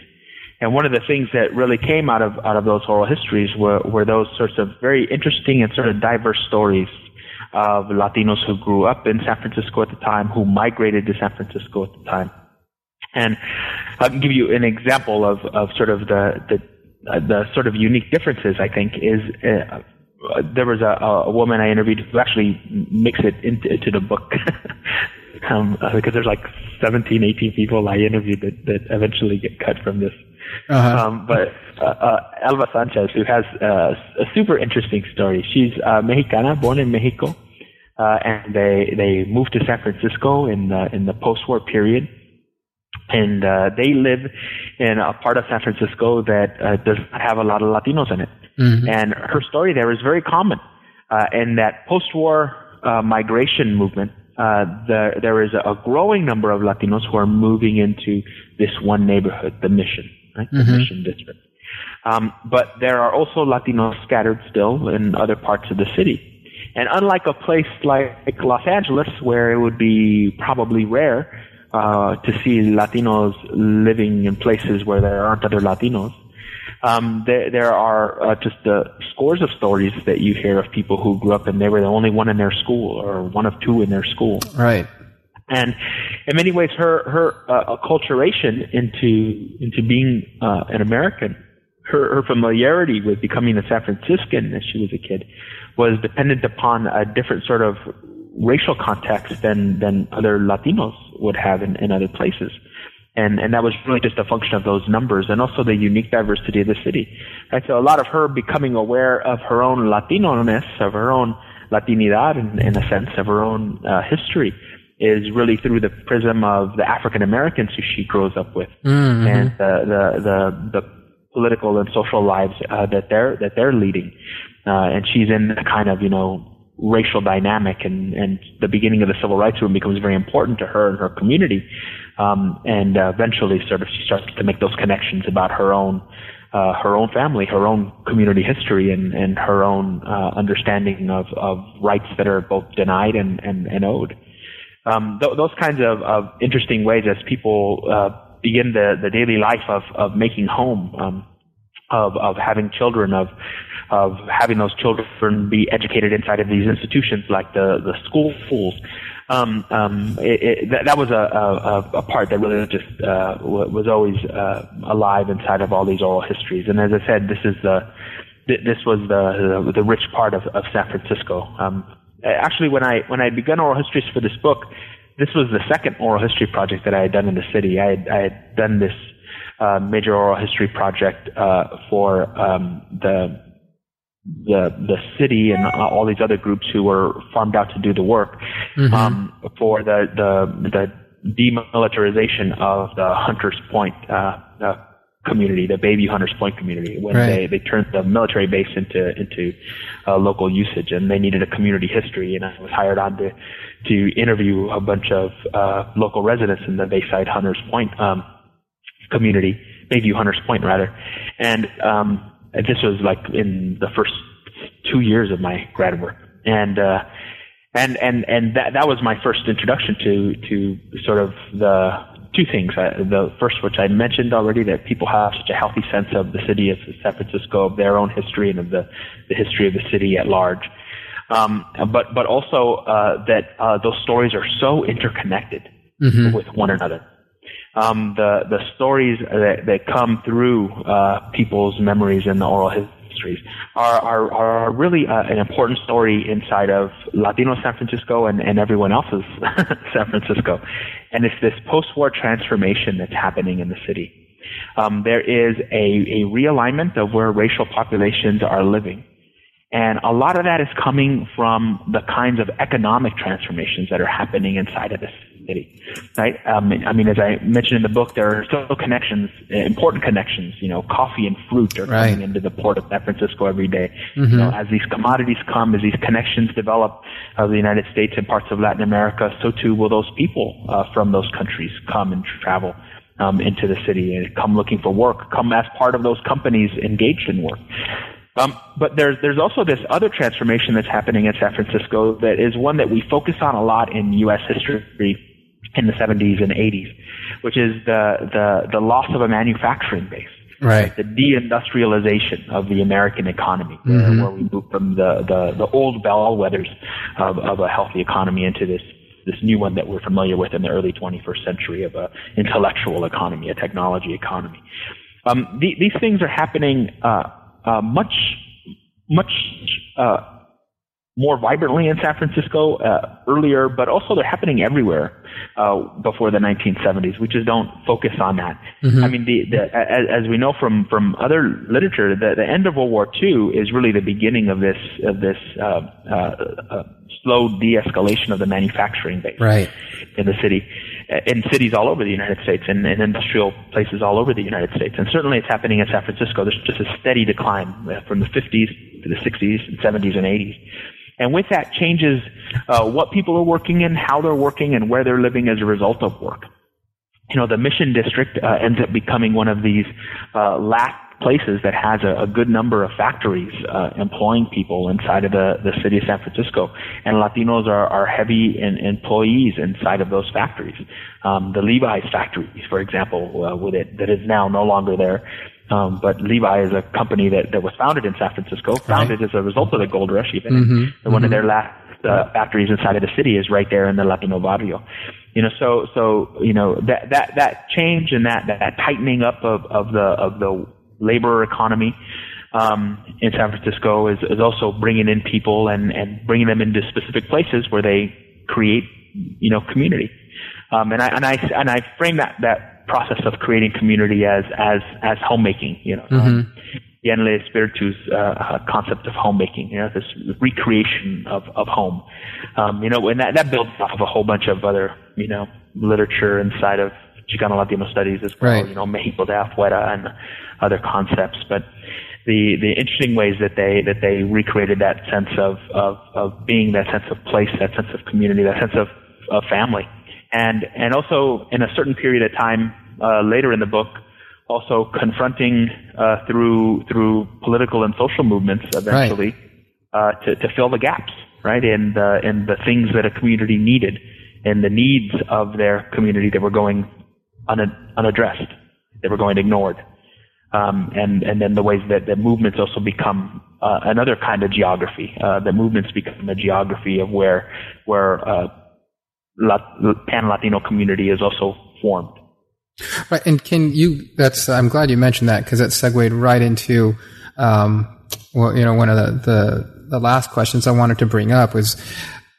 And one of the things that really came out of out of those oral histories were were those sorts of very interesting and sort of diverse stories of Latinos who grew up in San Francisco at the time, who migrated to San Francisco at the time. And I'll give you an example of, of sort of the the, uh, the sort of unique differences. I think is uh, there was a, a woman I interviewed who actually makes it into, into the book. um, because there's like 17, 18 people I interviewed that, that eventually get cut from this. Uh-huh. Um, but uh, uh, Elva Sanchez, who has uh, a super interesting story. She's uh, Mexicana, born in Mexico, uh, and they they moved to San Francisco in the in the post-war period, and uh, they live in a part of San Francisco that uh, does not have a lot of Latinos in it. And her story there is very common. Uh, in that post-war uh, migration movement, uh, there there is a growing number of Latinos who are moving into this one neighborhood, the Mission, right, the Mission District. Um, but there are also Latinos scattered still in other parts of the city. And unlike a place like Los Angeles, where it would be probably rare uh, to see Latinos living in places where there aren't other Latinos, um, there, there are uh, just uh, scores of stories that you hear of people who grew up and they were the only one in their school or one of two in their school. Right. And in many ways, her her uh, acculturation into into being uh, an American, her her familiarity with becoming a San Franciscan as she was a kid, was dependent upon a different sort of racial context than than other Latinos would have in, in other places. And and that was really just a function of those numbers and also the unique diversity of the city. Right? So a lot of her becoming aware of her own Latino-ness, of her own Latinidad in, in a sense, of her own uh, history is really through the prism of the African Americans who she grows up with and the, the the the political and social lives uh, that they're that they're leading. Uh, and she's in a kind of you know racial dynamic, and and the beginning of the civil rights movement becomes very important to her and her community. Um, and uh, eventually, sort of, she starts to make those connections about her own uh, her own family, her own community history, and, and her own uh, understanding of, of rights that are both denied and, and, and owed. Um, th- those kinds of, of interesting ways as people uh, begin the, the daily life of, of making home, um, of, of having children, of of having those children be educated inside of these institutions like the the school schools. Um, um, it, it, that, that was a, a, a part that really just uh, was always uh, alive inside of all these oral histories. And as I said, this is the this was the the, the rich part of, of San Francisco. Um, actually, when I when I began oral histories for this book, this was the second oral history project that I had done in the city. I had, I had done this uh, major oral history project uh, for um, the the the city and all these other groups who were farmed out to do the work mm-hmm. um, for the the the demilitarization of the Hunters Point uh, uh, community, the Bayview Hunters Point community, when right. they they turned the military base into into uh, local usage, and they needed a community history, and I was hired on to to interview a bunch of uh, local residents in the Bayside Hunters Point um, community, Bayview Hunters Point rather, and um, this was like in the first two years of my grad work, and uh, and and and that that was my first introduction to to sort of the two things. I, the first, which I mentioned already, that people have such a healthy sense of the city of San Francisco, of their own history, and of the the history of the city at large. Um, but but also uh, that uh, those stories are so interconnected mm-hmm. with one another um, the the stories that, that come through uh, people's memories and the oral histories are are, are really uh, an important story inside of Latino San Francisco and, and everyone else's San Francisco, and it's this post-war transformation that's happening in the city. Um, there is a, a realignment of where racial populations are living. And a lot of that is coming from the kinds of economic transformations that are happening inside of this city, right? Um, I mean, as I mentioned in the book, there are still connections, important connections. You know, coffee and fruit are right. coming into the port of San Francisco every day. Mm-hmm. You know, as these commodities come, as these connections develop of the United States and parts of Latin America, so too will those people uh, from those countries come and travel. Um, into the city and come looking for work, come as part of those companies engaged in work. Um, but there's there's also this other transformation that's happening in San Francisco that is one that we focus on a lot in U.S. history in the 70s and 80s, which is the, the, the loss of a manufacturing base. Right. The deindustrialization of the American economy, mm-hmm. where we move from the, the, the old bellwethers of, of a healthy economy into this, this new one that we're familiar with in the early 21st century of a intellectual economy, a technology economy. Um, the, these things are happening uh, uh, much, much uh, more vibrantly in San Francisco uh, earlier, but also they're happening everywhere uh, before the 1970s. We just don't focus on that. Mm-hmm. I mean, the, the, as, as, we know from from other literature, the, the, end of World War II is really the beginning of this of this uh, uh, uh slow de-escalation of the manufacturing base right. in the city, in cities all over the United States, and in industrial places all over the United States, and certainly it's happening in San Francisco. There's just a steady decline uh, from the 50s to the 60s and 70s and 80s. And with that changes uh, what people are working in, how they're working, and where they're living as a result of work. You know, the Mission District uh, ends up becoming one of these uh, last places that has a, a good number of factories uh, employing people inside of the, the city of San Francisco. And Latinos are, are heavy in, employees inside of those factories. Um, the Levi's factories, for example, uh, with it, that is now no longer there, um, but Levi is a company that, that was founded in San Francisco, founded right. as a result of the gold rush even. Mm-hmm. And one mm-hmm. of their last uh, factories inside of the city is right there in the Latino barrio. You know, so, so, you know, that, that, that change and that, that tightening up of, of the, of the labor economy, um, in San Francisco is, is also bringing in people and, and bringing them into specific places where they create, you know, community. Um, and I, and I, and I frame that, that process of creating community as as as homemaking. You know, mm-hmm. um, Yen Le Espiritu's uh, concept of homemaking. You know, this recreation of of home. Um, you know, and that that builds off of a whole bunch of other you know literature inside of Chicano Latino studies as well. Right. You know, Mexico de afuera and other concepts, but the the interesting ways that they that they recreated that sense of of of being that sense of place, that sense of community, that sense of of family, and and also in a certain period of time uh, later in the book, also confronting uh, through through political and social movements eventually uh, to to fill the gaps, right, in the in the things that a community needed and the needs of their community that were going un- unaddressed, that were going ignored. Um, and and then the ways that, that movements also become uh, another kind of geography. Uh, that movements become a geography of where where uh, pan Latino community is also formed. Right, and can you? That's I'm glad you mentioned that because that segued right into, um, well, you know, one of the, the the last questions I wanted to bring up was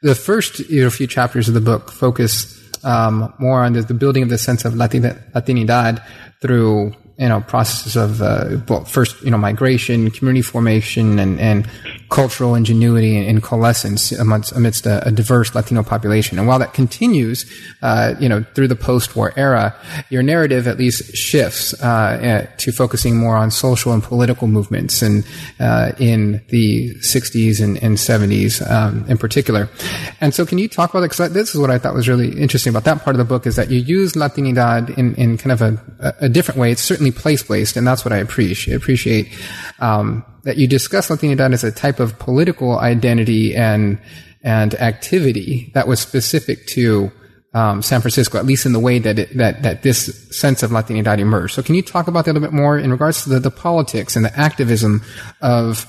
the first you know, few chapters of the book focus um, more on the, the, building of the sense of Latinidad through you know processes of uh, well, first you know migration, community formation, and, and cultural ingenuity and, and coalescence amidst, amidst a, a, diverse Latino population. And while that continues, uh, you know, through the post-war era, your narrative at least shifts uh, to focusing more on social and political movements, and uh, in the '60s and, and '70s um, in particular. And so, can you talk about? Because this is what I thought was really interesting about that part of the book is that you use Latinidad in, in kind of a, a different way. It's certainly place-based, and that's what I appreciate. Appreciate um, that you discuss Latinidad as a type of political identity and and activity that was specific to um, San Francisco, at least in the way that it, that that this sense of Latinidad emerged. So, can you talk about that a little bit more in regards to the, the politics and the activism of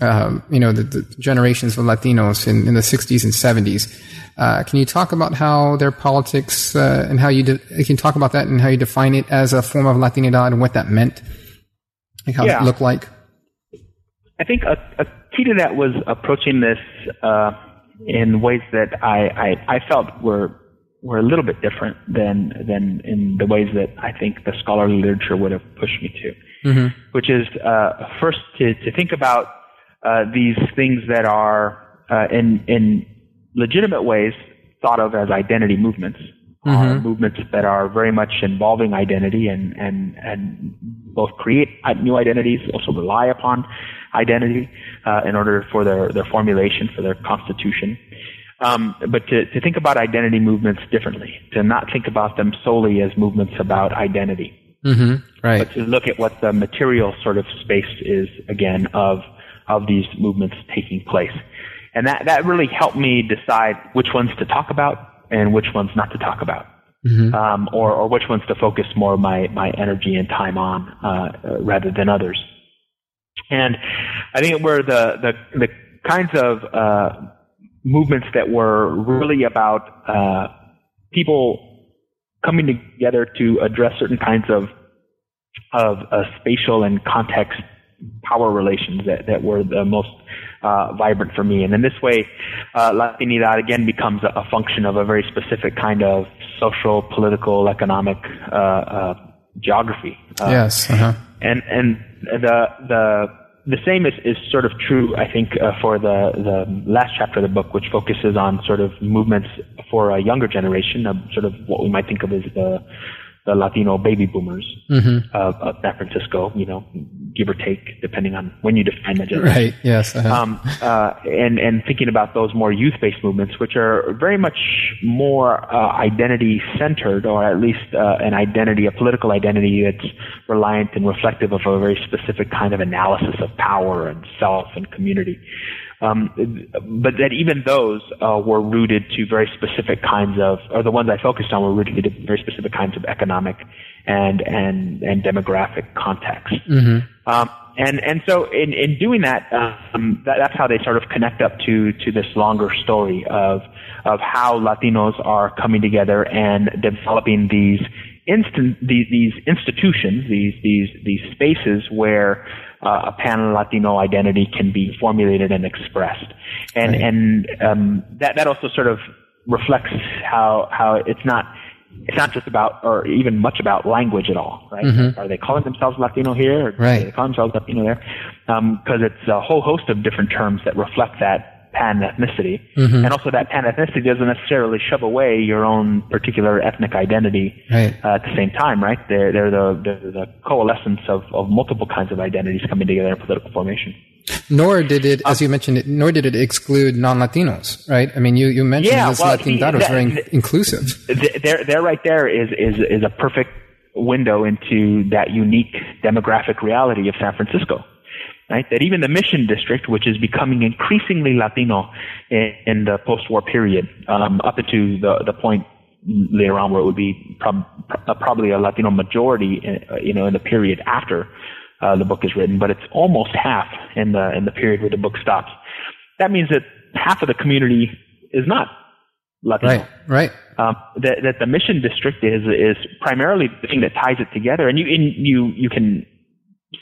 um, you know the, the, generations of Latinos in, in the 60s and 70s? Uh, can you talk about how their politics uh, and how you de- can you talk about that and how you define it as a form of Latinidad and what that meant, like how yeah. it looked like? I think a, a key to that was approaching this uh, in ways that I, I, I felt were were a little bit different than than in the ways that I think the scholarly literature would have pushed me to, mm-hmm. which is uh, first to, to think about uh, these things that are uh, in in legitimate ways thought of as identity movements, mm-hmm. movements that are very much involving identity and and and both create new identities, also rely upon identity uh, in order for their, their formulation, for their constitution. Um, but to, to think about identity movements differently, to not think about them solely as movements about identity. Mm-hmm. Right. But to look at what the material sort of space is again of of these movements taking place. And that, that really helped me decide which ones to talk about and which ones not to talk about. Mm-hmm. Um, or, or which ones to focus more of my, my energy and time on uh, rather than others. And I think were the, the, the kinds of uh, movements that were really about uh, people coming together to address certain kinds of of uh, spatial and context power relations that, that were the most uh, vibrant for me. And in this way, uh, Latinidad again becomes a, a, function of a very specific kind of social, political, economic uh, uh geography. Uh, yes. Uh-huh. And and the the the same is, is sort of true, I think, uh, for the, the last chapter of the book, which focuses on sort of movements for a younger generation, of sort of what we might think of as the the Latino baby boomers mm-hmm. of, of San Francisco, you know, give or take, depending on when you define that generation. Right. Yes. Uh-huh. Um, uh, and and thinking about those more youth-based movements, which are very much more uh, identity-centered, or at least uh, an identity, a political identity that's reliant and reflective of a very specific kind of analysis of power and self and community. Um, but that even those uh, were rooted to very specific kinds of, or the ones I focused on were rooted to very specific kinds of economic and and and demographic context. Mm-hmm. Um, and and so in in doing that, um, that, that's how they sort of connect up to to this longer story of of how Latinos are coming together and developing these instant these, these institutions, these these these spaces where uh, a pan Latino identity can be formulated and expressed, and right. and um, that that also sort of reflects how how it's not it's not just about or even much about language at all, right? mm-hmm. Are they calling themselves Latino here? Or right. Are they calling themselves Latino there? Because um, it's a whole host of different terms that reflect that pan ethnicity. Mm-hmm. And also that pan ethnicity doesn't necessarily shove away your own particular ethnic identity right. uh, at the same time, right? They're, they're, the, they're the coalescence of, of multiple kinds of identities coming together in political formation. Nor did it, as you mentioned, it, nor did it exclude non-Latinos, right? I mean, you, you mentioned yeah, this well, Latin that was very inclusive. There, there, right there is, is, is a perfect window into that unique demographic reality of San Francisco. Right? That even the Mission District, which is becoming increasingly Latino in, in the post-war period, um, up into the, the point later on where it would be prob- probably a Latino majority, in, uh, you know, in the period after uh, the book is written, but it's almost half in the in the period where the book stops. That means that half of the community is not Latino. Right, right. Um, that, that the mission district is is primarily the thing that ties it together, and you in, you you can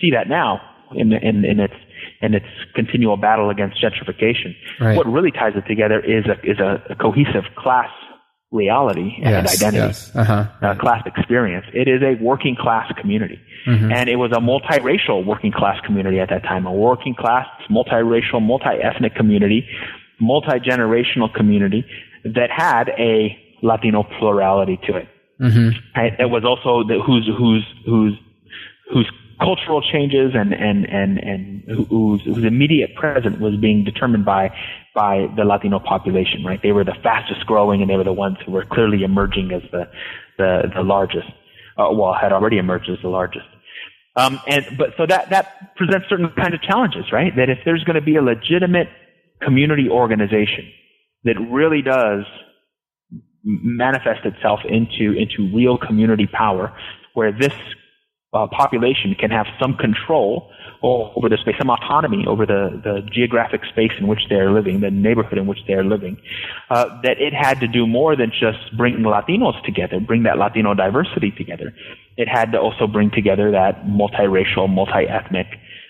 see that now in in, in its in its continual battle against gentrification. Right. What really ties it together is a is a, a cohesive class reality and Yes, identity, yes. Uh-huh. uh, class experience. It is a working class community, Mm-hmm. and it was a multiracial working class community at that time. A working class, multiracial, multi-ethnic community, multi-generational community that had a Latino plurality to it. Mm-hmm. Right? It was also the, whose whose whose whose cultural changes and and and and whose whose immediate present was being determined by by the Latino population. Right? They were the fastest growing, and they were the ones who were clearly emerging as the the the largest. Uh, well, had already emerged as the largest. Um, and but so that that presents certain kinds of challenges, right? That if there's going to be a legitimate community organization that really does manifest itself into into real community power, where this uh, population can have some control over the space, some autonomy over the, the geographic space in which they're living, the neighborhood in which they're living, uh, that it had to do more than just bring Latinos together, bring that Latino diversity together. It had to also bring together that multiracial, multi-ethnic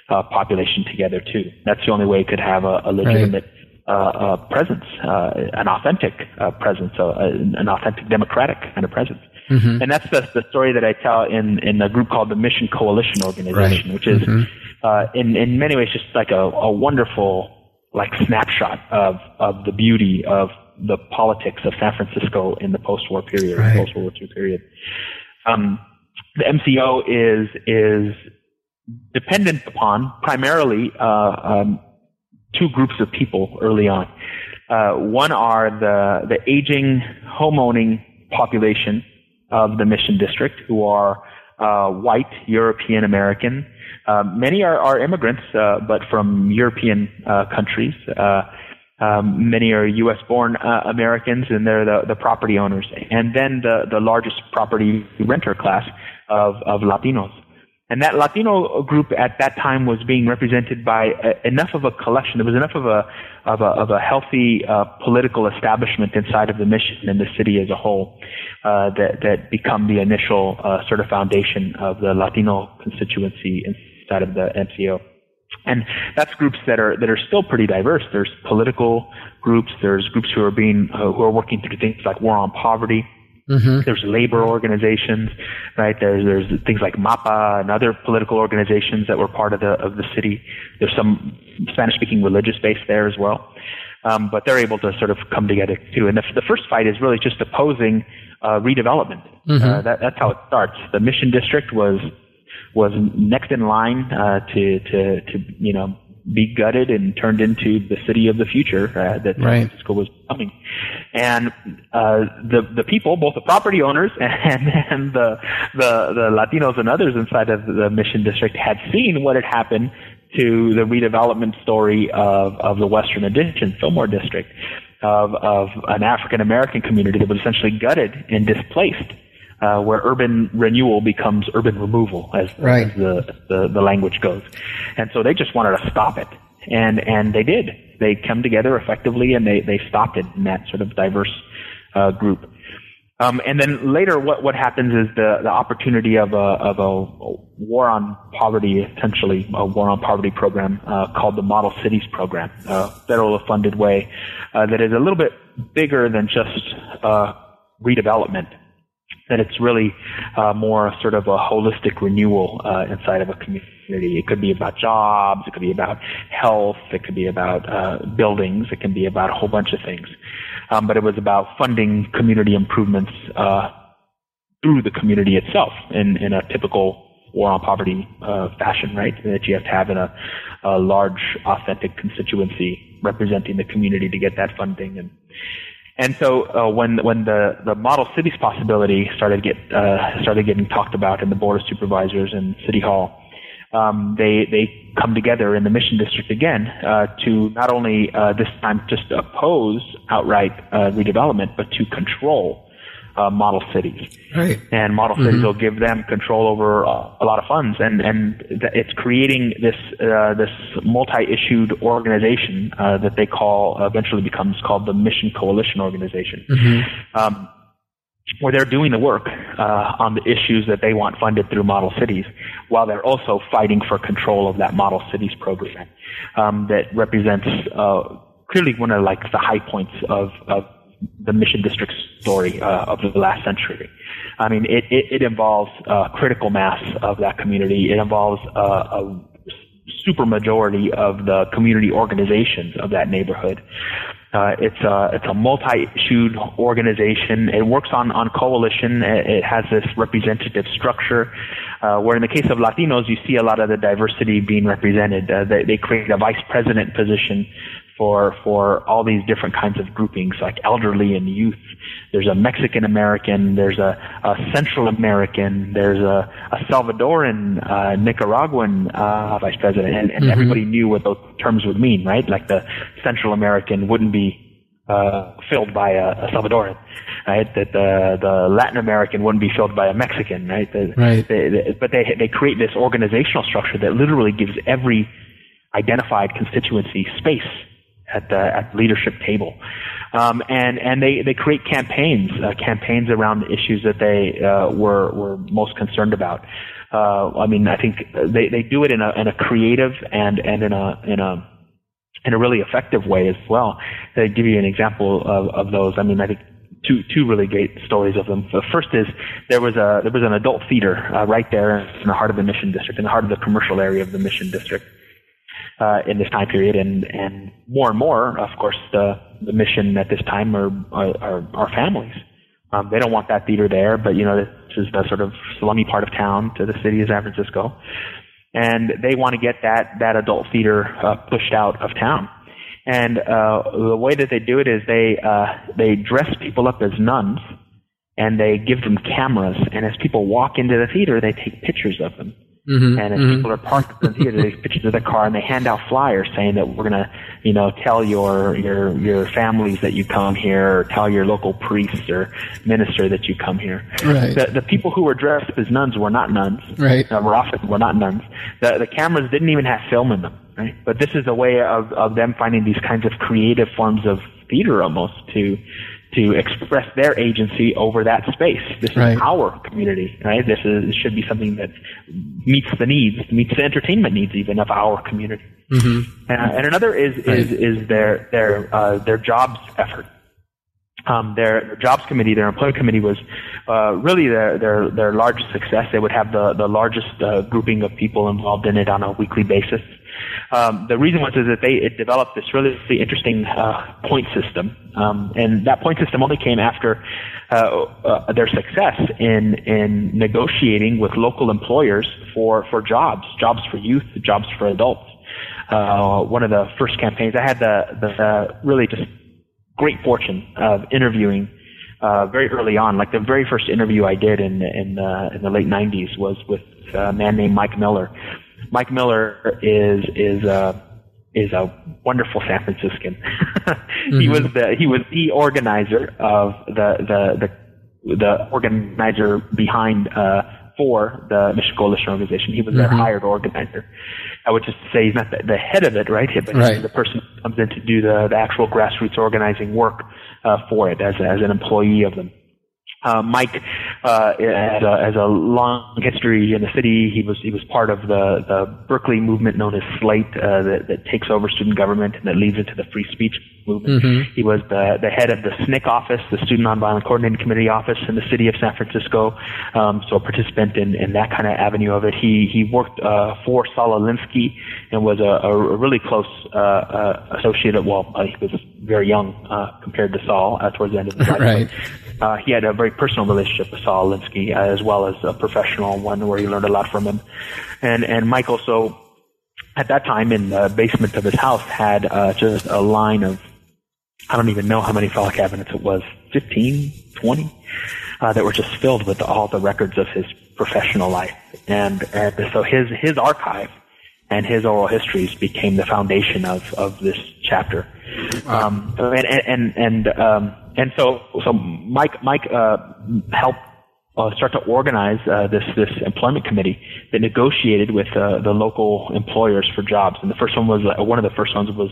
uh, population together too. That's the only way it could have a, a legitimate uh, uh, presence, uh, an authentic uh, presence, uh, an authentic democratic kind of presence. And that's the, the story that I tell in, in a group called the Mission Coalition Organization, Right. which is uh, in, in many ways just like a, a wonderful like snapshot of, of the beauty of the politics of San Francisco in the post-war period, Right. post-World War II period. Um, the MCO is is dependent upon primarily uh, um, two groups of people early on. Uh, one are the the aging homeowning population of the Mission District, who are uh, white European American. Uh, many are, are immigrants, uh, but from European uh, countries. Uh, um, many are U.S. born uh, Americans, and they're the, the property owners. And then the, the largest property renter class of, of Latinos. And that Latino group at that time was being represented by uh, enough of a collection. There was enough of a of a, of a healthy uh, political establishment inside of the mission and the city as a whole uh, that that become the initial uh, sort of foundation of the Latino constituency inside of the MCO. And that's groups that are that are still pretty diverse. There's political groups. There's groups who are being uh, who are working through things like war on poverty. There's labor organizations, right? There's there's things like MAPA and other political organizations that were part of the of the city. There's some Spanish-speaking religious base there as well, um, but they're able to sort of come together too. And the, the first fight is really just opposing uh, redevelopment. Uh, that, that's how it starts. The Mission District was was next in line uh, to to to you know be gutted and turned into the city of the future uh, that San Right. Francisco was becoming. And uh, the the people, both the property owners and, and the, the the Latinos and others inside of the Mission District, had seen what had happened to the redevelopment story of of the Western Addition Fillmore District. Of, of an African American community that was essentially gutted and displaced, uh, where urban renewal becomes urban removal, as, Right. as the, the the language goes. And so they just wanted to stop it, and and they did. They come together effectively, and they they stopped it in that sort of diverse uh, group. Um, and then later, what what happens is the the opportunity of a of a war on poverty, essentially a war on poverty program uh, called the Model Cities program, a federal funded way uh, that is a little bit bigger than just uh, redevelopment that it's really uh, more sort of a holistic renewal uh, inside of a community. It could be about jobs, it could be about health, it could be about uh, buildings, it can be about a whole bunch of things. Um, but it was about funding community improvements uh, through the community itself in, in a typical war on poverty uh, fashion, right? That you have to have in a, a large, authentic constituency representing the community to get that funding and And so uh, when when the, the model cities possibility started get uh, started getting talked about in the board of supervisors and city hall, um, they they come together in the mission district again uh, to not only uh, this time just oppose outright uh, redevelopment, but to control uh, model cities. Right. And model cities will give them control over uh, a lot of funds, and and th- it's creating this uh, this multi-issued organization uh, that they call eventually becomes called the Mission Coalition Organization. Um, where they're doing the work uh, on the issues that they want funded through model cities, while they're also fighting for control of that model cities program um, that represents uh, clearly one of like the high points of, of the mission district story uh, of the last century. I mean, it, it, it involves uh, critical mass of that community. It involves uh, a super majority of the community organizations of that neighborhood. Uh, it's a it's a multi-issued organization. It works on on coalition. It, has this representative structure. Uh, where in the case of Latinos, you see a lot of the diversity being represented. Uh, they, they create a vice president position for for all these different kinds of groupings, like elderly and youth. There's a Mexican American. There's a, a Central American. There's a, a Salvadoran, uh, Nicaraguan uh, vice president, and, and everybody knew what those terms would mean, right? Like the Central American wouldn't be uh, filled by a, a Salvadoran, right? That the the Latin American wouldn't be filled by a Mexican, right? The, Right. they- they- but they they create this organizational structure that literally gives every identified constituency space at the at leadership table, um, and and they they create campaigns uh, campaigns around the issues that they uh, were were most concerned about. Uh, I mean, I think they they do it in a in a creative and and in a in a in a really effective way as well. To give you an example of, of those, I mean, I think two two really great stories of them. The first is there was a there was an adult theater uh, right there in the heart of the Mission District, in the heart of the commercial area of the Mission District. Uh, in this time period, and and more and more, of course, the the mission at this time are are, are families. Um, they don't want that theater there, but you know this is the sort of slummy part of town to the city of San Francisco and they want to get that that adult theater uh, pushed out of town. And uh, the way that they do it is they uh, they dress people up as nuns, and they give them cameras. And as people walk into the theater, they take pictures of them. Mm-hmm. And as people are parked in the theater, they pictures of the car and they hand out flyers saying that we're gonna, you know, tell your your your families that you come here, or tell your local priest or minister that you come here. Right. The the people who were dressed as nuns were not nuns. Right. Uh, were often were not nuns. The the cameras didn't even have film in them. Right. But this is a way of of them finding these kinds of creative forms of theater almost to to express their agency over that space. This is our community, right? This is should be something that meets the needs, meets the entertainment needs even of our community. Mm-hmm. Uh, and another is is is their their uh, their jobs effort. Um, their, their jobs committee, their employment committee was uh, really their, their their largest success. They would have the the largest uh, grouping of people involved in it on a weekly basis. Um, the reason was is that they developed this really, interesting uh, point system, um, and that point system only came after uh, uh, their success in in negotiating with local employers for for jobs, jobs for youth, jobs for adults. Uh, one of the first campaigns I had the the uh, really just great fortune of interviewing uh, very early on. Like the very first interview I did in in, uh, in the late '90s was with a man named Mike Miller. Mike Miller is is uh, is a wonderful San Franciscan. He was the he was the organizer of the the the the organizer behind uh, for the Mission Coalition organization. He was their hired organizer, uh, which is to say he's not the, the head of it, right? But Right. the person who comes in to do the, the actual grassroots organizing work uh, for it as, as an employee of them. Uh, Mike uh, has, a, has a long history in the city. He was he was part of the, the Berkeley movement known as Slate uh, that, that takes over student government and that leads into the free speech movement. He was the the head of the SNCC office, the Student Nonviolent Coordinating Committee office in the city of San Francisco. Um, so a participant in, in that kind of avenue of it. He he worked uh, for Saul Alinsky and was a, a really close uh, uh, associate. Of, well, uh, he was very young uh, compared to Saul uh, towards the end of his life. Right. Uh, he had a very personal relationship with Saul Alinsky, uh, as well as a professional one where he learned a lot from him. And and Mike also, at that time, in the basement of his house, had uh, just a line of I don't even know how many file cabinets it was, 15, 20, uh, that were just filled with all the records of his professional life. And, and so his, his archive and his oral histories became the foundation of, of this chapter. Um, and, and, and, um, and so, so Mike, Mike, uh, helped uh, start to organize uh, this this employment committee that negotiated with uh, the local employers for jobs. And the first one was uh, one of the first ones was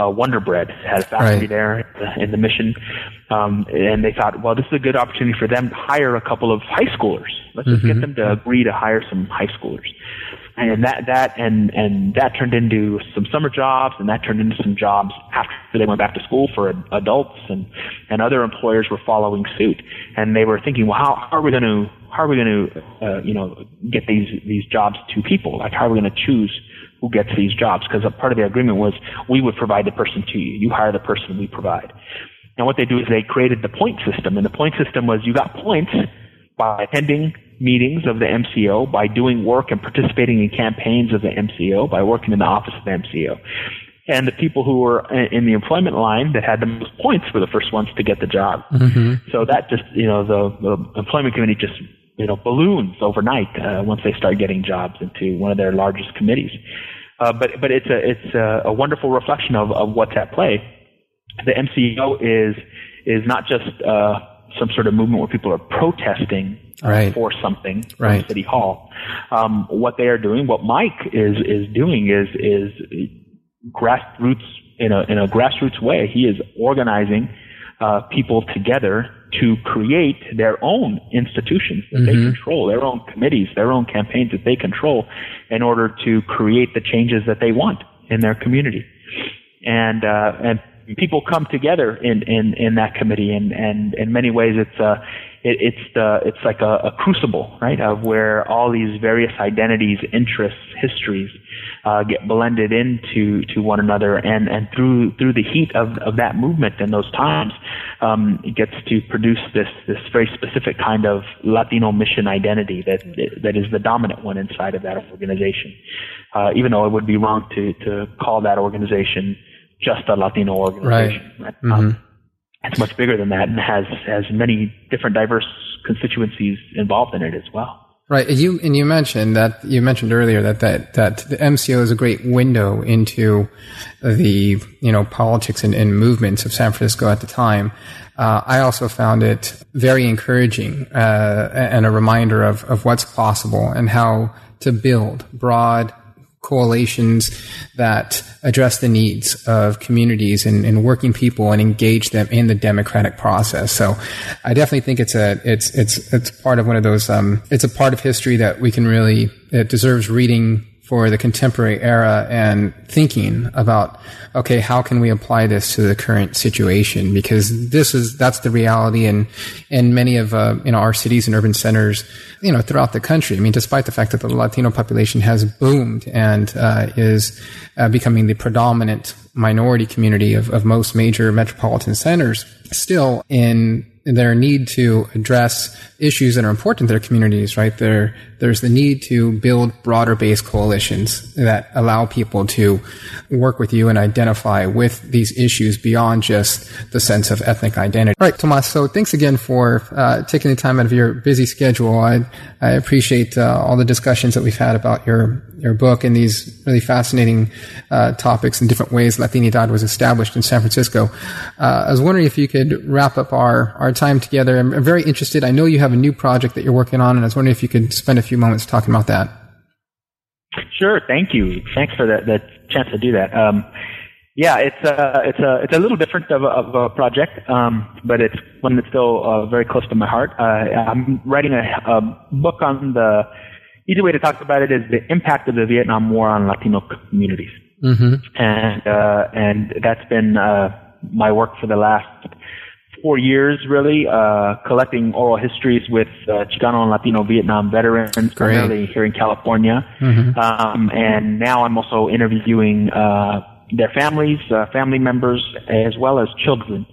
uh, Wonder Bread had a factory Right. there in the mission, um, and they thought, well, this is a good opportunity for them to hire a couple of high schoolers. Let's just get them to agree to hire some high schoolers. And that that and and that turned into some summer jobs, and that turned into some jobs after they went back to school for adults, and and other employers were following suit, and they were thinking, well, how, how are we going to how are we going to uh, you know get these these jobs to people? Like, how are we going to choose who gets these jobs? Because a part of the agreement was we would provide the person to you, you hire the person, we provide. And what they do is they created the point system, and the point system was you got points by attending meetings of the MCO, by doing work and participating in campaigns of the MCO, by working in the office of the MCO. And the people who were in the employment line that had the most points were the first ones to get the job. So that just, you know, the, the employment committee just, you know, balloons overnight uh, once they start getting jobs into one of their largest committees. Uh, but but it's a it's a, a wonderful reflection of, of what's at play the MCO is is not just uh, some sort of movement where people are protesting uh, Right. for something from Right. City Hall. Um, what they are doing, what Mike is is doing, is is grassroots in a in a grassroots way. He is organizing uh, people together to create their own institutions that they control, their own committees, their own campaigns that they control, in order to create the changes that they want in their community and uh, and people come together in, in, in that committee, and, and in many ways it's uh, it, it's the it's like a, a crucible, right, of where all these various identities, interests, histories uh, get blended into to one another, and, and through through the heat of, of that movement in those times, um, it gets to produce this this very specific kind of Latino mission identity that that is the dominant one inside of that organization. Uh, even though it would be wrong to to call that organization just a Latino organization. Right. Um, it's much bigger than that and has has many different diverse constituencies involved in it as well. Right. You and you mentioned that you mentioned earlier that that that the MCO is a great window into the you know politics and, and movements of San Francisco at the time. Uh, I also found it very encouraging uh, and a reminder of of what's possible and how to build broad coalitions that address the needs of communities and, and working people and engage them in the democratic process. So I definitely think it's a it's it's it's part of one of those um, it's a part of history that we can really it deserves reading for the contemporary era and thinking about okay how can we apply this to the current situation because this is that's the reality in in many of uh, you know our cities and urban centers you know throughout the country i mean despite the fact that the latino population has boomed and uh, is uh, becoming the predominant minority community of, of most major metropolitan centers still in their need to address issues that are important to their communities, right? There, there's the need to build broader based coalitions that allow people to work with you and identify with these issues beyond just the sense of ethnic identity. All right, Tomas. So thanks again for uh, taking the time out of your busy schedule. I, I appreciate uh, all the discussions that we've had about your your book and these really fascinating uh, topics and different ways Latinidad was established in San Francisco. Uh, I was wondering if you could wrap up our, our time together. I'm, I'm very interested. I know you have a new project that you're working on, and I was wondering if you could spend a few moments talking about that. Sure, thank you. Thanks for that, that chance to do that. Um, yeah, it's a it's a it's a little different of a, of a project, um, but it's one that's still uh, very close to my heart. Uh, I'm writing a, a book on the easy way to talk about it is the impact of the Vietnam War on Latino communities, Mm-hmm. and uh, and that's been uh, my work for the last four years, really, uh, collecting oral histories with uh, Chicano and Latino Vietnam veterans, primarily here in California. Um, and now I'm also interviewing uh, their families, uh, family members, as well as children.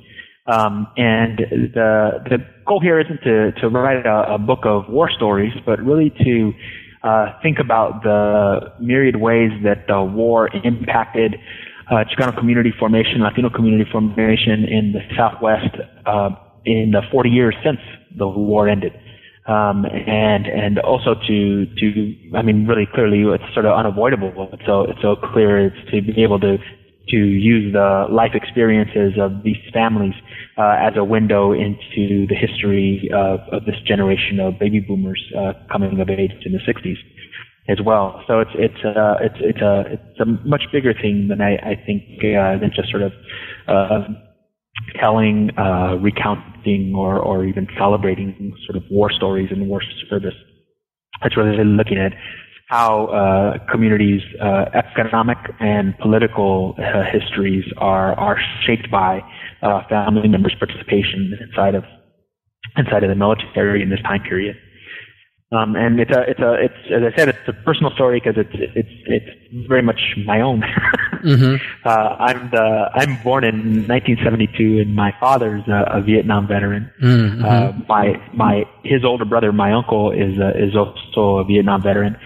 Um, and the the goal here isn't to to write a, a book of war stories, but really to uh, think about the myriad ways that the war impacted uh, Chicano community formation, Latino community formation in the Southwest uh, in the 40 years since the war ended. Um, and and also to to I mean really clearly it's sort of unavoidable. It's so it's so clear it's to be able to to use the life experiences of these families uh, as a window into the history of, of this generation of baby boomers uh, coming of age in the 60s as well. So it's it's uh, it's it's a it's a much bigger thing than I, I think uh, than just sort of uh, telling, uh, recounting, or or even celebrating sort of war stories and war service. It's really looking at how uh, communities' uh, economic and political uh, histories are are shaped by uh, family members' participation inside of inside of the military in this time period. Um, and it's a, it's a, it's as I said, it's a personal story because it's, it's, it's very much my own. mm-hmm. uh, I'm the, I'm born in 1972, and my father's a, a Vietnam veteran. Mm-hmm. Uh, my, my, his older brother, my uncle, is a, is also a Vietnam veteran.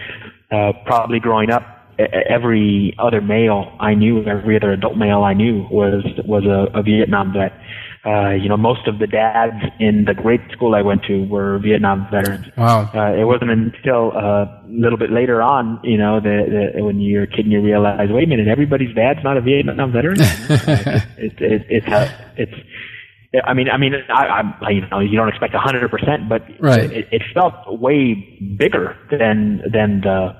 Uh, probably growing up, every other male I knew, every other adult male I knew was was a, a Vietnam vet. Uh, you know, most of the dads in the grade school I went to were Vietnam veterans. Wow. Uh, it wasn't until uh, a little bit later on, you know, that, that when you're a kid and you realize, wait a minute, everybody's dad's not a Vietnam veteran. it, it, it's a, it's. I mean, I mean, I, I, you know, you don't expect a hundred percent, but right. it, it felt way bigger than than the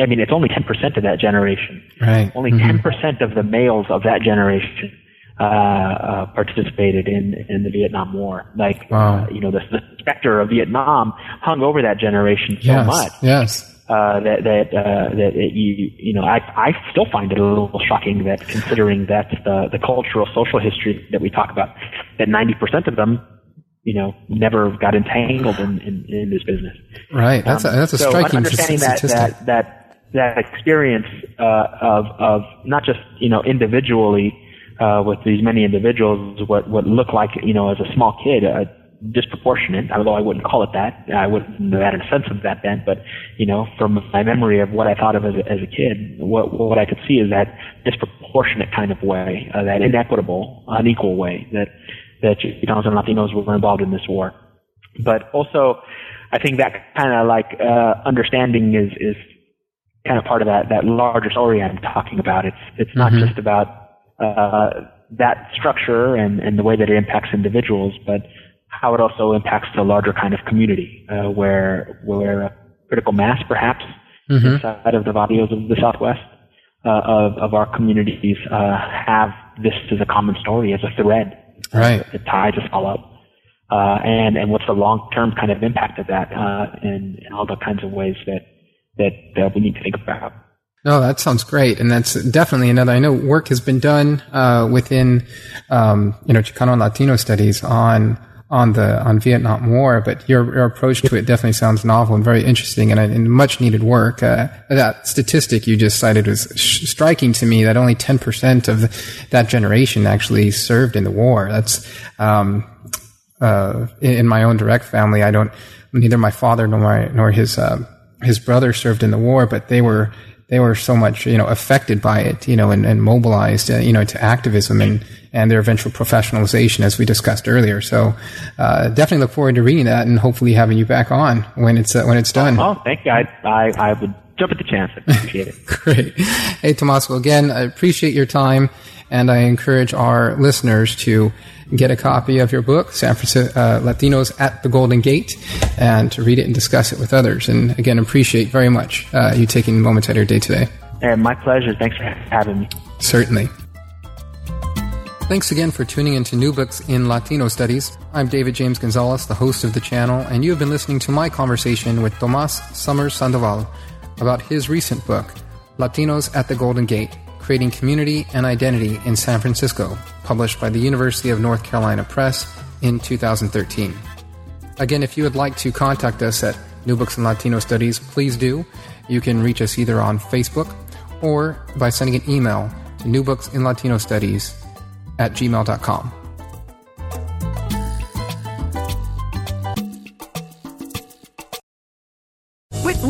I mean, it's only 10% of that generation. Right. Only mm-hmm. 10% of the males of that generation uh, uh, participated in in the Vietnam War. Like, wow. uh, you know, the, the specter of Vietnam hung over that generation so yes. much. Yes. Uh, that that uh, that it, you you know I I still find it a little shocking that considering that the the cultural social history that we talk about that 90% of them you know never got entangled in, in, in this business. Right. That's a, that's a um, striking so understanding that, statistic. that that that experience uh, of of not just you know individually uh, with these many individuals, what what looked like you know as a small kid, uh, disproportionate. Although I wouldn't call it that, I wouldn't have had a sense of that then. But you know, from my memory of what I thought of as a, as a kid, what what I could see is that disproportionate kind of way, uh, that inequitable, unequal way that that Chicanos and Latinos were involved in this war. But also, I think that kind of like uh, understanding is is kind of part of that that larger story I'm talking about. It's it's not mm-hmm. just about uh, that structure and and the way that it impacts individuals, but how it also impacts the larger kind of community uh, where where a critical mass perhaps mm-hmm. inside of the barrios of the Southwest uh, of of our communities uh, have this as a common story as a thread right. that ties us all up. Uh, and and what's the long term kind of impact of that, uh, and, and all the kinds of ways that that uh, we need to think about. No, that sounds great, and that's definitely another. I know work has been done uh, within, um, you know, Chicano and Latino studies on on the on Vietnam War, but your, your approach to it definitely sounds novel and very interesting, and, and much needed work. Uh, that statistic you just cited was sh- striking to me. That only ten percent of that generation actually served in the war. That's um, uh, in my own direct family. I don't neither my father nor my nor his uh, his brother served in the war, but they were they were so much you know affected by it, you know, and, and mobilized, uh, you know, to activism and and their eventual professionalization, as we discussed earlier. So uh, definitely look forward to reading that and hopefully having you back on when it's uh, when it's done. Oh, thank you. I I, I would jump at the chance. I appreciate it. Great. Hey, Tomasco, again, I appreciate your time, and I encourage our listeners to get a copy of your book, San Francisco uh, Latinos at the Golden Gate, and to read it and discuss it with others. And again, appreciate very much uh, you taking moments out of your day today. And my pleasure. Thanks for having me. Certainly. Thanks again for tuning in to New Books in Latino Studies. I'm David James Gonzalez, the host of the channel, and you have been listening to my conversation with Tomas Summers Sandoval about his recent book, Latinos at the Golden Gate Creating Community and Identity in San Francisco, published by the University of North Carolina Press in 2013. Again, if you would like to contact us at New Books in Latino Studies, please do. You can reach us either on Facebook or by sending an email to newbooksinlatinostudies at gmail.com.